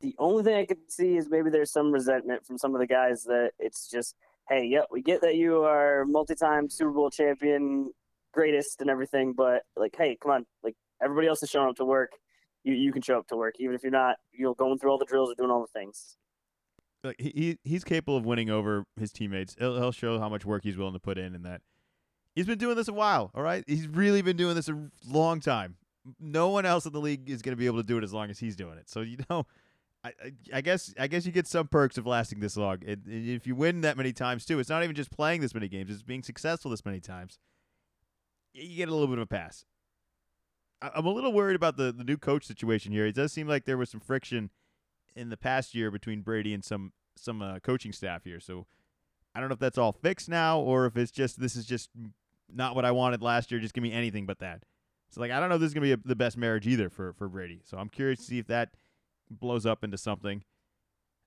The only thing I could see is maybe there's some resentment from some of the guys that it's just, hey, yep, we get that you are multi-time Super Bowl champion, greatest and everything, but like, hey, come on, like everybody else is showing up to work. You you can show up to work even if you're not. You're going through all the drills or doing all the things. like he, he he's capable of winning over his teammates. He'll, he'll show how much work he's willing to put in, and that he's been doing this a while. All right, he's really been doing this a long time. No one else in the league is going to be able to do it as long as he's doing it. So you know, I I, guess I guess you get some perks of lasting this long. And if you win that many times too, it's not even just playing this many games; it's being successful this many times. You get a little bit of a pass. I- I'm a little worried about the, the new coach situation here. It does seem like there was some friction in the past year between Brady and some some uh, coaching staff here. So I don't know if that's all fixed now or if it's just this is just not what I wanted last year. Just give me anything but that. So like I don't know if this is gonna be a, the best marriage either for for Brady. So I'm curious to see if that blows up into something.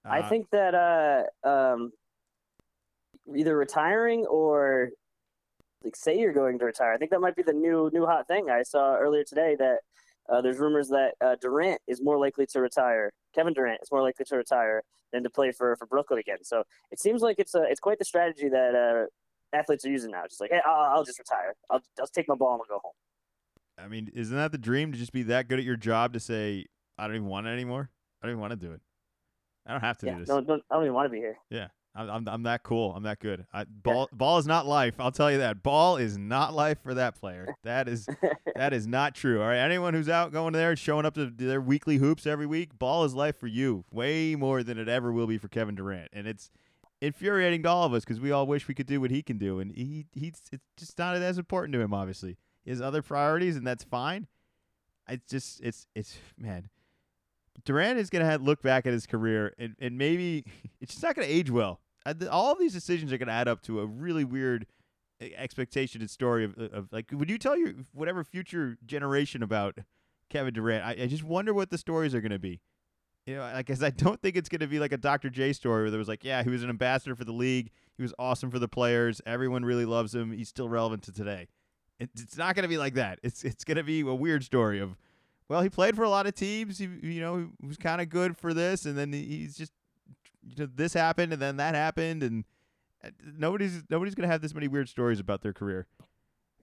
I Uh, think that uh, um, either retiring or like say you're going to retire. I think that might be the new new hot thing. I saw earlier today that uh, there's rumors that uh, Durant is more likely to retire. Kevin Durant is more likely to retire than to play for for Brooklyn again. So it seems like it's a it's quite the strategy that uh, athletes are using now. Just like, hey, I'll, I'll just retire. I'll I'll take my ball and I'll go home. I mean, isn't that the dream to just be that good at your job to say I don't even want it anymore? I don't even want to do it. I don't have to yeah, do this. don't, don't, I don't even want to be here. Yeah, I'm, I'm I'm that cool. I'm that good. I, ball ball is not life. I'll tell you that. Ball is not life for that player. That is that is not true. All right, anyone who's out going there showing up to their weekly hoops every week, ball is life for you. Way more than it ever will be for Kevin Durant, and it's infuriating to all of us because we all wish we could do what he can do, and he he's it's just not as important to him. Obviously, his other priorities, and that's fine. It's just it's it's man. Durant is gonna have, look back at his career and, and maybe it's just not gonna age well. Uh, All these decisions are gonna add up to a really weird expectation and story of, of like would you tell your whatever future generation about Kevin Durant? I, I just wonder what the stories are gonna be. You know, I guess I don't think it's gonna be like a Dr. J story where there was like, yeah, he was an ambassador for the league, he was awesome for the players, everyone really loves him, he's still relevant to today. It, it's not gonna be like that. It's it's gonna be a weird story of well, he played for a lot of teams. He, you know, he was kind of good for this, and then he's just, you know, this happened, and then that happened, and uh, nobody's nobody's gonna have this many weird stories about their career.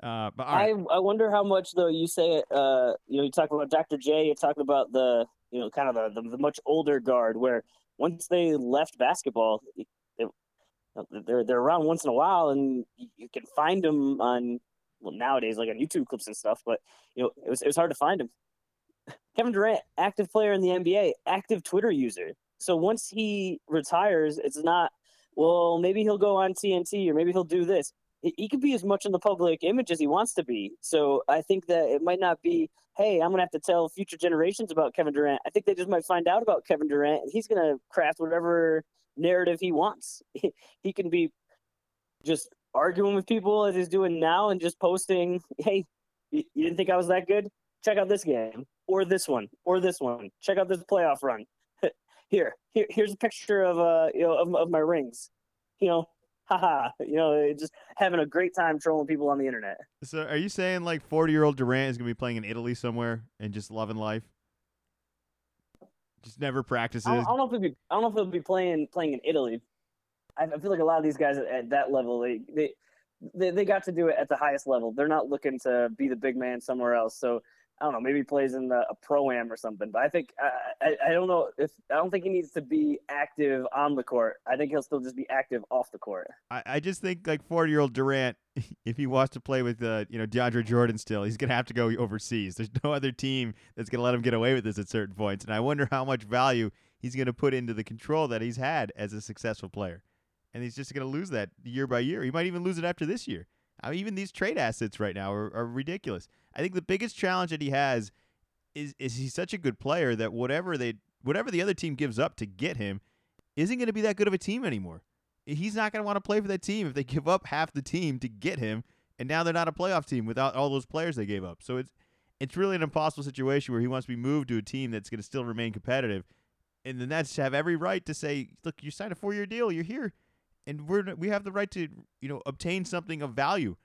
Uh, but right, I I wonder how much though you say. Uh, you know, you talk about Dr. J. You're talking about the you know, kind of the, the, the much older guard where once they left basketball, they, they're they're around once in a while, and you can find them on well nowadays like on YouTube clips and stuff. But you know, it was it was hard to find them. Kevin Durant, active player in the NBA, active Twitter user. So once he retires, it's not well, maybe he'll go on TNT or maybe he'll do this. He could be as much in the public image as he wants to be. So I think that it might not be, hey, I'm going to have to tell future generations about Kevin Durant. I think they just might find out about Kevin Durant and he's going to craft whatever narrative he wants. he can be just arguing with people as he's doing now and just posting, hey, you didn't think I was that good? Check out this game or this one or this one. Check out this playoff run. here, here, here's a picture of uh, you know, of, of my rings. You know, haha, you know, just having a great time trolling people on the internet. So, are you saying like forty-year-old Durant is gonna be playing in Italy somewhere and just loving life? Just never practices. I don't, I don't know if he'll be. I don't know if he'll be playing playing in Italy. I, I feel like a lot of these guys at, at that level, they, they they they got to do it at the highest level. They're not looking to be the big man somewhere else. So I don't know, maybe he plays in the, a pro am or something. But I think I, I, I don't know if I don't think he needs to be active on the court. I think he'll still just be active off the court. I, I just think like forty year old Durant, if he wants to play with uh, you know DeAndre Jordan still, he's gonna have to go overseas. There's no other team that's gonna let him get away with this at certain points. And I wonder how much value he's gonna put into the control that he's had as a successful player. And he's just gonna lose that year by year. He might even lose it after this year. I mean, even these trade assets right now are, are ridiculous. I think the biggest challenge that he has is is he's such a good player that whatever they whatever the other team gives up to get him isn't going to be that good of a team anymore. He's not going to want to play for that team if they give up half the team to get him, and now they're not a playoff team without all those players they gave up. So it's it's really an impossible situation where he wants to be moved to a team that's going to still remain competitive, and the Nets have every right to say, "Look, you signed a four-year deal. You're here, and we're we have the right to you know obtain something of value."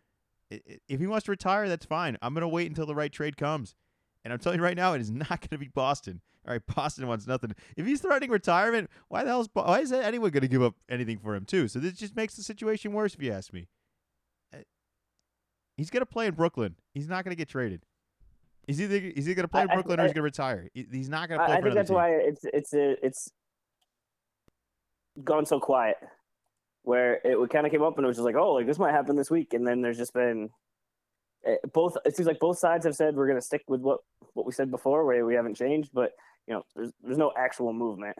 if he wants to retire, that's fine. I'm going to wait until the right trade comes. And I'm telling you right now, it is not going to be Boston. All right, Boston wants nothing. If he's threatening retirement, why the hell is why is anyone going to give up anything for him too? So this just makes the situation worse, if you ask me. Uh, he's going to play in Brooklyn. He's not going to get traded. He's either he's either going to play in Brooklyn I, I, or he's going to retire. He's not going to play. I, I think that's team. why it's it's a, it's gone so quiet where it kind of came up and it was just like, oh, like this might happen this week, and then there's just been eh, both. It seems like both sides have said we're going to stick with what what we said before, where we haven't changed, but you know, there's there's no actual movement.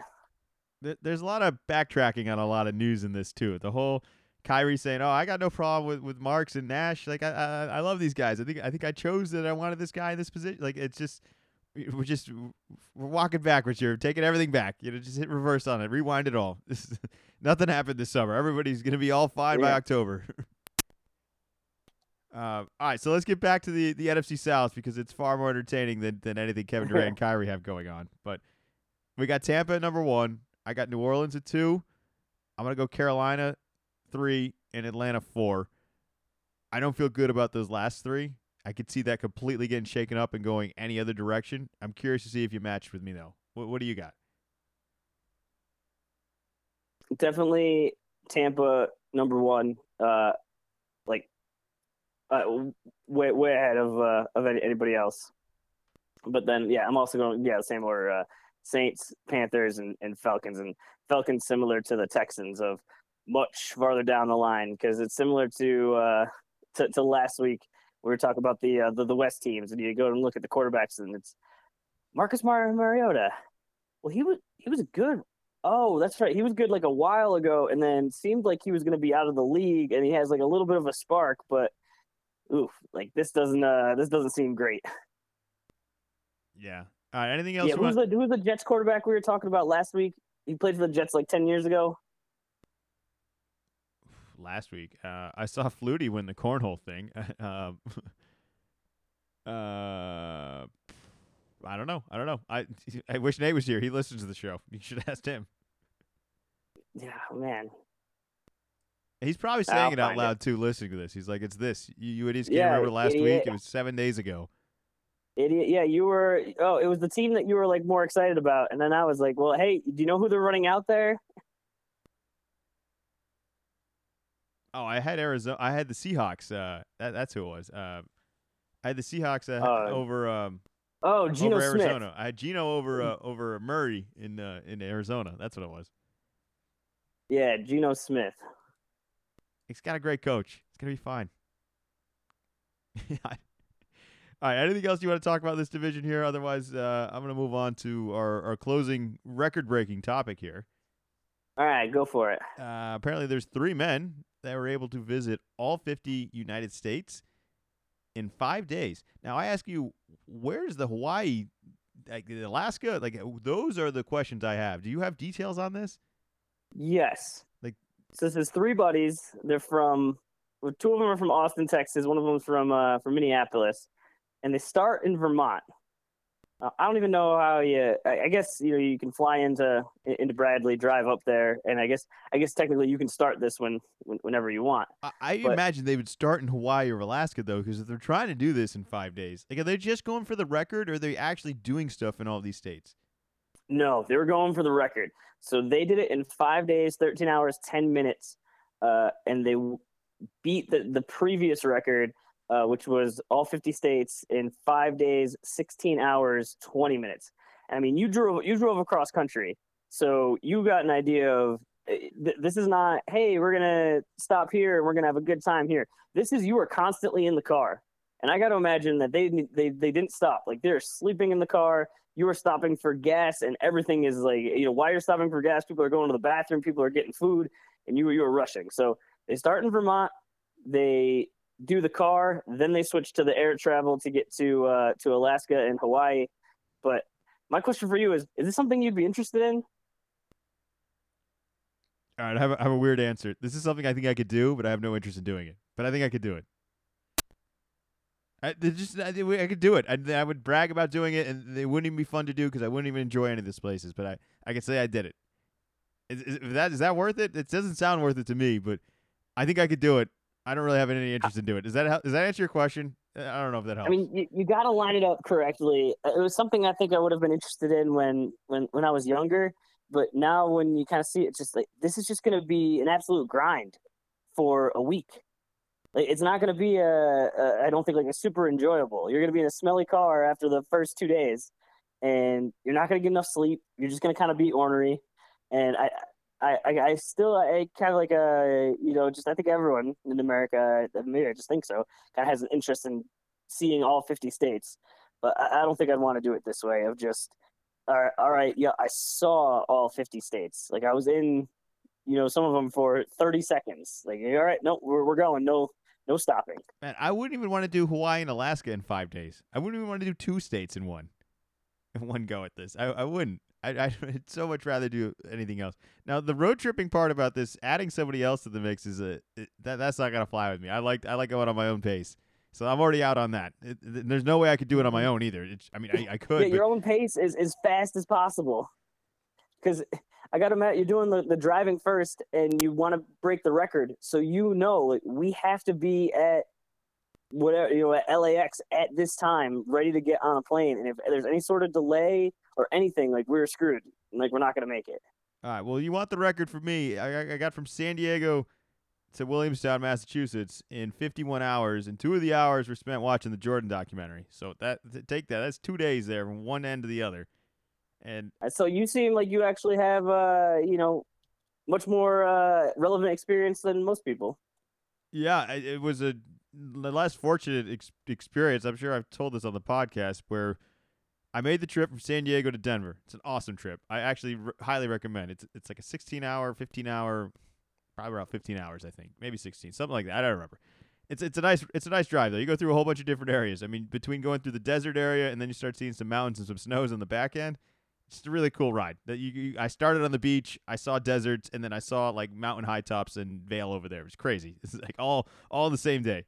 There's a lot of backtracking on a lot of news in this too. The whole Kyrie saying, "Oh, I got no problem with, with Marks and Nash. Like I, I I love these guys. I think I think I chose that I wanted this guy in this position. Like it's just we're just we're walking backwards here, taking everything back. You know, just hit reverse on it, rewind it all. nothing happened this summer. Everybody's gonna be all fine yeah. by October. uh, all right, so let's get back to the the NFC South because it's far more entertaining than than anything Kevin Durant and Kyrie have going on. But we got Tampa at number one. I got New Orleans at two. I'm gonna go Carolina three and Atlanta four. I don't feel good about those last three. I could see that completely getting shaken up and going any other direction. I'm curious to see if you matched with me though. What, what do you got? Definitely Tampa number one. Uh, like uh, way way ahead of uh, of anybody else. But then yeah, I'm also going yeah same order. Uh, Saints, Panthers, and, and Falcons, and Falcons similar to the Texans of much farther down the line because it's similar to, uh, to to last week we were talking about the, uh, the the West teams, and you go and look at the quarterbacks, and it's Marcus Mar- Mariota. Well, he was he was a good. Oh, that's right. He was good like a while ago, and then seemed like he was going to be out of the league, and he has like a little bit of a spark, but oof, like this doesn't uh this doesn't seem great. Yeah. All right. Anything else? Yeah. Who's want... the who's the Jets quarterback we were talking about last week? He played for the Jets like ten years ago last week. Uh, I saw Flutie win the cornhole thing. Um, uh, I don't know. I don't know. I I wish Nate was here. He listens to the show. You should ask him. Yeah, man. He's probably saying I'll it out loud it. too, listening to this. He's like, "It's this." You, you idiots can't yeah, remember last idiot. week. It was seven days ago. Idiot. Yeah, you were. Oh, it was the team that you were like more excited about, and then I was like, "Well, hey, do you know who they're running out there?" Oh, I had Arizona. I had the Seahawks. Uh, that, that's who it was. Uh, I had the Seahawks uh, uh, over. Um, Oh, Geno over Smith. Arizona. I had Geno over uh, over Murray in uh, in Arizona. That's what it was. Yeah, Geno Smith. He's got a great coach. It's gonna be fine. All right. Anything else you want to talk about this division here? Otherwise, uh, I'm gonna move on to our, our closing record-breaking topic here. All right, go for it. Uh, apparently, there's three men that were able to visit all 50 United States in five days. Now, I ask you, where's the Hawaii, like Alaska? Like those are the questions I have. Do you have details on this? Yes. Like- so this is three buddies. They're from two of them are from Austin, Texas. One of them's from uh, from Minneapolis, and they start in Vermont. Uh, I don't even know how you. I, I guess you know you can fly into into Bradley, drive up there, and I guess I guess technically you can start this when, when whenever you want. I, I But- imagine they would start in Hawaii or Alaska though, because if they're trying to do this in five days, like are they just going for the record, or are they actually doing stuff in all these states? No, they were going for the record. So they did it in five days, 13 hours, 10 minutes, uh, and they beat the, the previous record, uh, which was all 50 states in five days, 16 hours, 20 minutes. I mean, you drove you drove across country, so you got an idea of eh, th- this is not. Hey, we're gonna stop here and we're gonna have a good time here. This is you are constantly in the car, and I got to imagine that they they they didn't stop. Like they're sleeping in the car you are stopping for gas and everything is like you know why you're stopping for gas people are going to the bathroom people are getting food and you you are rushing so they start in vermont they do the car then they switch to the air travel to get to uh, to alaska and hawaii but my question for you is is this something you'd be interested in All right, I have a, I have a weird answer. This is something I think I could do, but I have no interest in doing it. But I think I could do it. I just I, I could do it. I, I would brag about doing it, and it wouldn't even be fun to do because I wouldn't even enjoy any of these places. But I I could say I did it. Is is that is that worth it? It doesn't sound worth it to me, but I think I could do it. I don't really have any uh, interest in doing it. Does that? Does that answer your question? Uh, I don't know if that helps. I mean, you, you got to line it up correctly. Uh, it was something I think I would have been interested in when when when I was younger, but now when you kind of see it, it's just like this is just going to be an absolute grind for a week. Like it's not going to be a, a I don't think like a super enjoyable. You're going to be in a smelly car after the first two days, and you're not going to get enough sleep. You're just going to kind of be ornery, and I. I, I, still I kind of like uh you know just I think everyone in America maybe I just think so kind of has an interest in seeing all 50 states. But I, I don't think I'd want to do it this way of just, all right, all right, yeah, I saw all 50 states. Like I was in, you know, some of them for 30 seconds. Like, all right, no, we're, we're going, no, no stopping. Man, I wouldn't even want to do Hawaii and Alaska in five days. I wouldn't even want to do two states in one, in one go at this. I, I wouldn't. I, I'd so much rather do anything else. Now, the road tripping part about this, adding somebody else to the mix is a it, that that's not gonna fly with me. I like I like going on my own pace, so I'm already out on that. It, it- there's no way I could do it on my mm-hmm. own either. I mean, I, I could, yeah, but your own pace is as fast as possible. Because I got to admit, you're doing the, the driving first and you want to break the record. So you know, like, we have to be at whatever, you know, at LAX at this time, ready to get on a plane. And if there's any sort of delay or anything, like, we're screwed. Like, we're not to make it. All right. Well, you want the record for me? I, I- got from San Diego to Williamstown, Massachusetts, in 51 hours, and two of the hours were spent watching the Jordan documentary. So that take that. That's two days there from one end to the other. And Uh, So you seem like you actually have, uh, you know, much more uh, relevant experience than most people. yeah, it, was a less fortunate ex- experience. I'm sure I've told this on the podcast where I made the trip from San Diego to Denver. It's an awesome trip. I actually highly recommend. It's it's like a 16 hour, 15 hour, probably around 15 hours, I think, maybe 16, something like that. I don't remember. It's it's a nice it's a nice drive though. You go through a whole bunch of different areas. I mean, between going through the desert area and then you start seeing some mountains and some snows on the back end. It's a really cool ride. That you, you I started on the beach, I saw deserts, and then I saw like mountain high tops and Vail over there. It was crazy. It's like all all the same day.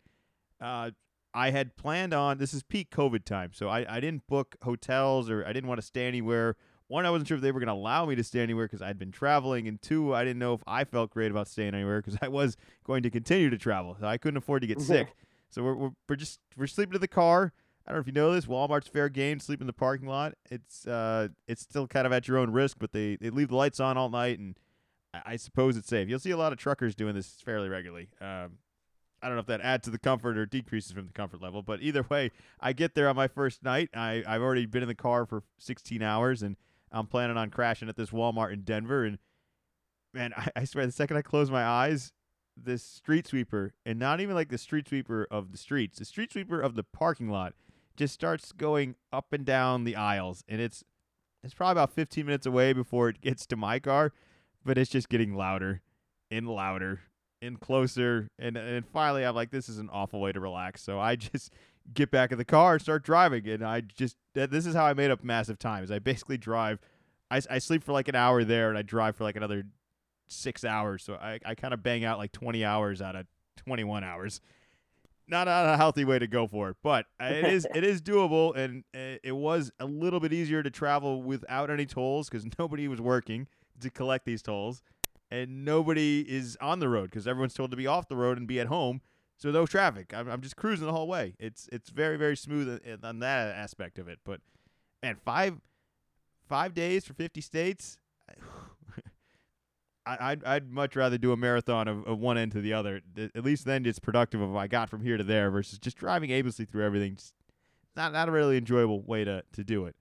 Uh, I had planned on this is peak COVID time, so I, I didn't book hotels or I didn't want to stay anywhere. One, I wasn't sure if they were going to allow me to stay anywhere because I'd been traveling, and two, I didn't know if I felt great about staying anywhere because I was going to continue to travel. So I couldn't afford to get sick. So we're, we're we're just we're sleeping in the car. I don't know if you know this. Walmart's fair game. Sleep in the parking lot. It's uh it's still kind of at your own risk, but they they leave the lights on all night, and I, I suppose it's safe. You'll see a lot of truckers doing this fairly regularly. Um, I don't know if that adds to the comfort or decreases from the comfort level, but either way, I get there on my first night. I, I've already been in the car for 16 hours, and I'm planning on crashing at this Walmart in Denver. And man, I, I swear, the second I close my eyes, this street sweeper, and not even like the street sweeper of the streets, the street sweeper of the parking lot, just starts going up and down the aisles, and it's it's probably about 15 minutes away before it gets to my car, but it's just getting louder and louder and closer, and and finally I'm like, this is an awful way to relax, so I just get back in the car and start driving, and I just this is how I made up massive time. Is I basically drive. I, I sleep for like an hour there and I drive for like another six hours. So I, I kind of bang out like 20 hours out of 21 hours. Not, not a healthy way to go for it, but it is it is doable, and eh, it was a little bit easier to travel without any tolls because nobody was working to collect these tolls, and nobody is on the road because everyone's told to be off the road and be at home, so no traffic. I'm, I'm just cruising the whole way. It's it's very very smooth on that aspect of it, but man, five five days for 50 states. I, would I'd much rather do a marathon of, of one end to the other. At least then it's productive of I got from here to there versus just driving aimlessly through everything. Just not not a really enjoyable way to, to do it.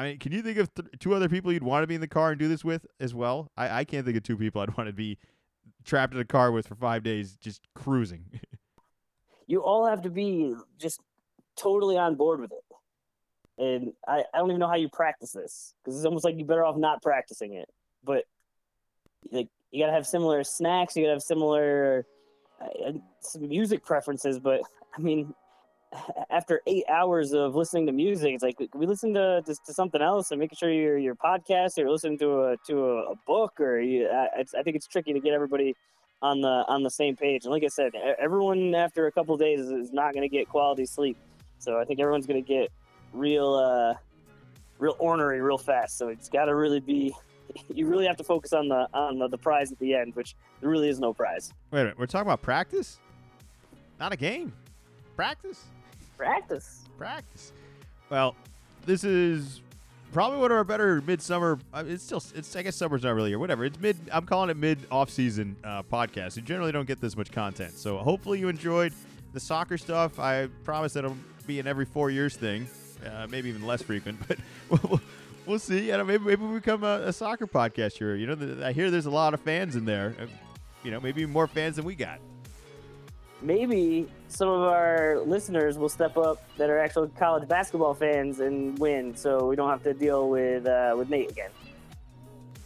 I mean, can you think of th- two other people you'd want to be in the car and do this with as well? I, I can't think of two people I'd want to be trapped in a car with for five days just cruising. you all have to be just totally on board with it. And I, I don't even know how you practice this because it's almost like you're better off not practicing it. But like you gotta have similar snacks, you gotta have similar uh, music preferences. But I mean, after eight hours of listening to music, it's like we listen to, to, to something else and making sure your your podcast or listening to a to a, a book or you, I, I think it's tricky to get everybody on the on the same page. And like I said, everyone after a couple days is not going to get quality sleep. So I think everyone's going to get real uh, real ornery real fast. So it's got to really be you really have to focus on the on the, the prize at the end, which there really is no prize. Wait a minute, we're talking about practice, not a game. Practice. Practice. Practice. Well, this is probably one of our better midsummer. Uh, it's still, it's I guess summer's not really or whatever. It's mid. I'm calling it mid off season uh, podcast. You generally don't get this much content, so hopefully you enjoyed the soccer stuff. I promise that it'll be an every four years thing, uh, maybe even less frequent, but. We'll, see. maybe maybe we become a, a soccer podcast here. You know, the, I hear there's a lot of fans in there. You know, maybe more fans than we got. Maybe some of our listeners will step up that are actual college basketball fans and win, so we don't have to deal with uh, with Nate again.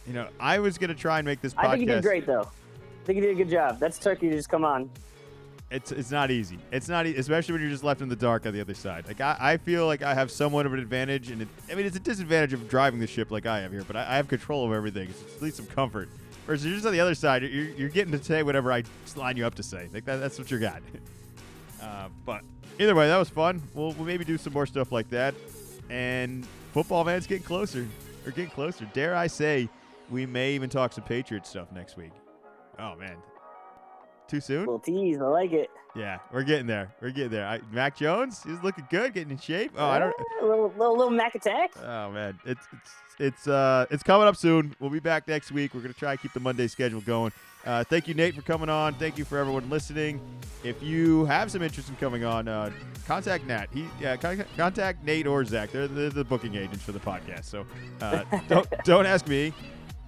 You know, I was gonna try and make this podcast. I think you did great, though. I think you did a good job. That's Turkey to just come on it's it's not easy. It's not e- especially when you're just left in the dark on the other side. Like I, I feel like I have somewhat of an advantage, and it, I mean it's a disadvantage of driving the ship like I have here, but I, I have control of everything. It's at least some comfort. Whereas you're just on the other side, you're, you're getting to say whatever I line you up to say. Like that, that's what you got. uh, but either way, that was fun. We'll, we'll maybe do some more stuff like that. And football man's getting closer. Or getting closer. Dare I say, we may even talk some Patriots stuff next week. Oh man, too soon? Little tease. I like it. Yeah, we're getting there. We're getting there. I, Mac Jones, he's looking good, getting in shape. Oh, I don't. A little, little, little Mac attack. Oh man, it's it's it's uh it's coming up soon. We'll be back next week. We're gonna try to keep the Monday schedule going. Uh, thank you, Nate, for coming on. Thank you for everyone listening. If you have some interest in coming on, uh, contact Nat. He yeah, contact Nate or Zach. They're, they're the booking agents for the podcast. So uh, don't don't ask me.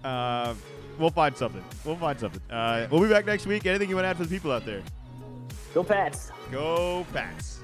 Uh, we'll find something. We'll find something. Uh, we'll be back next week. Anything you want to add for the people out there? Go Pats. Go Pats.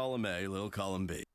Column A, little column B.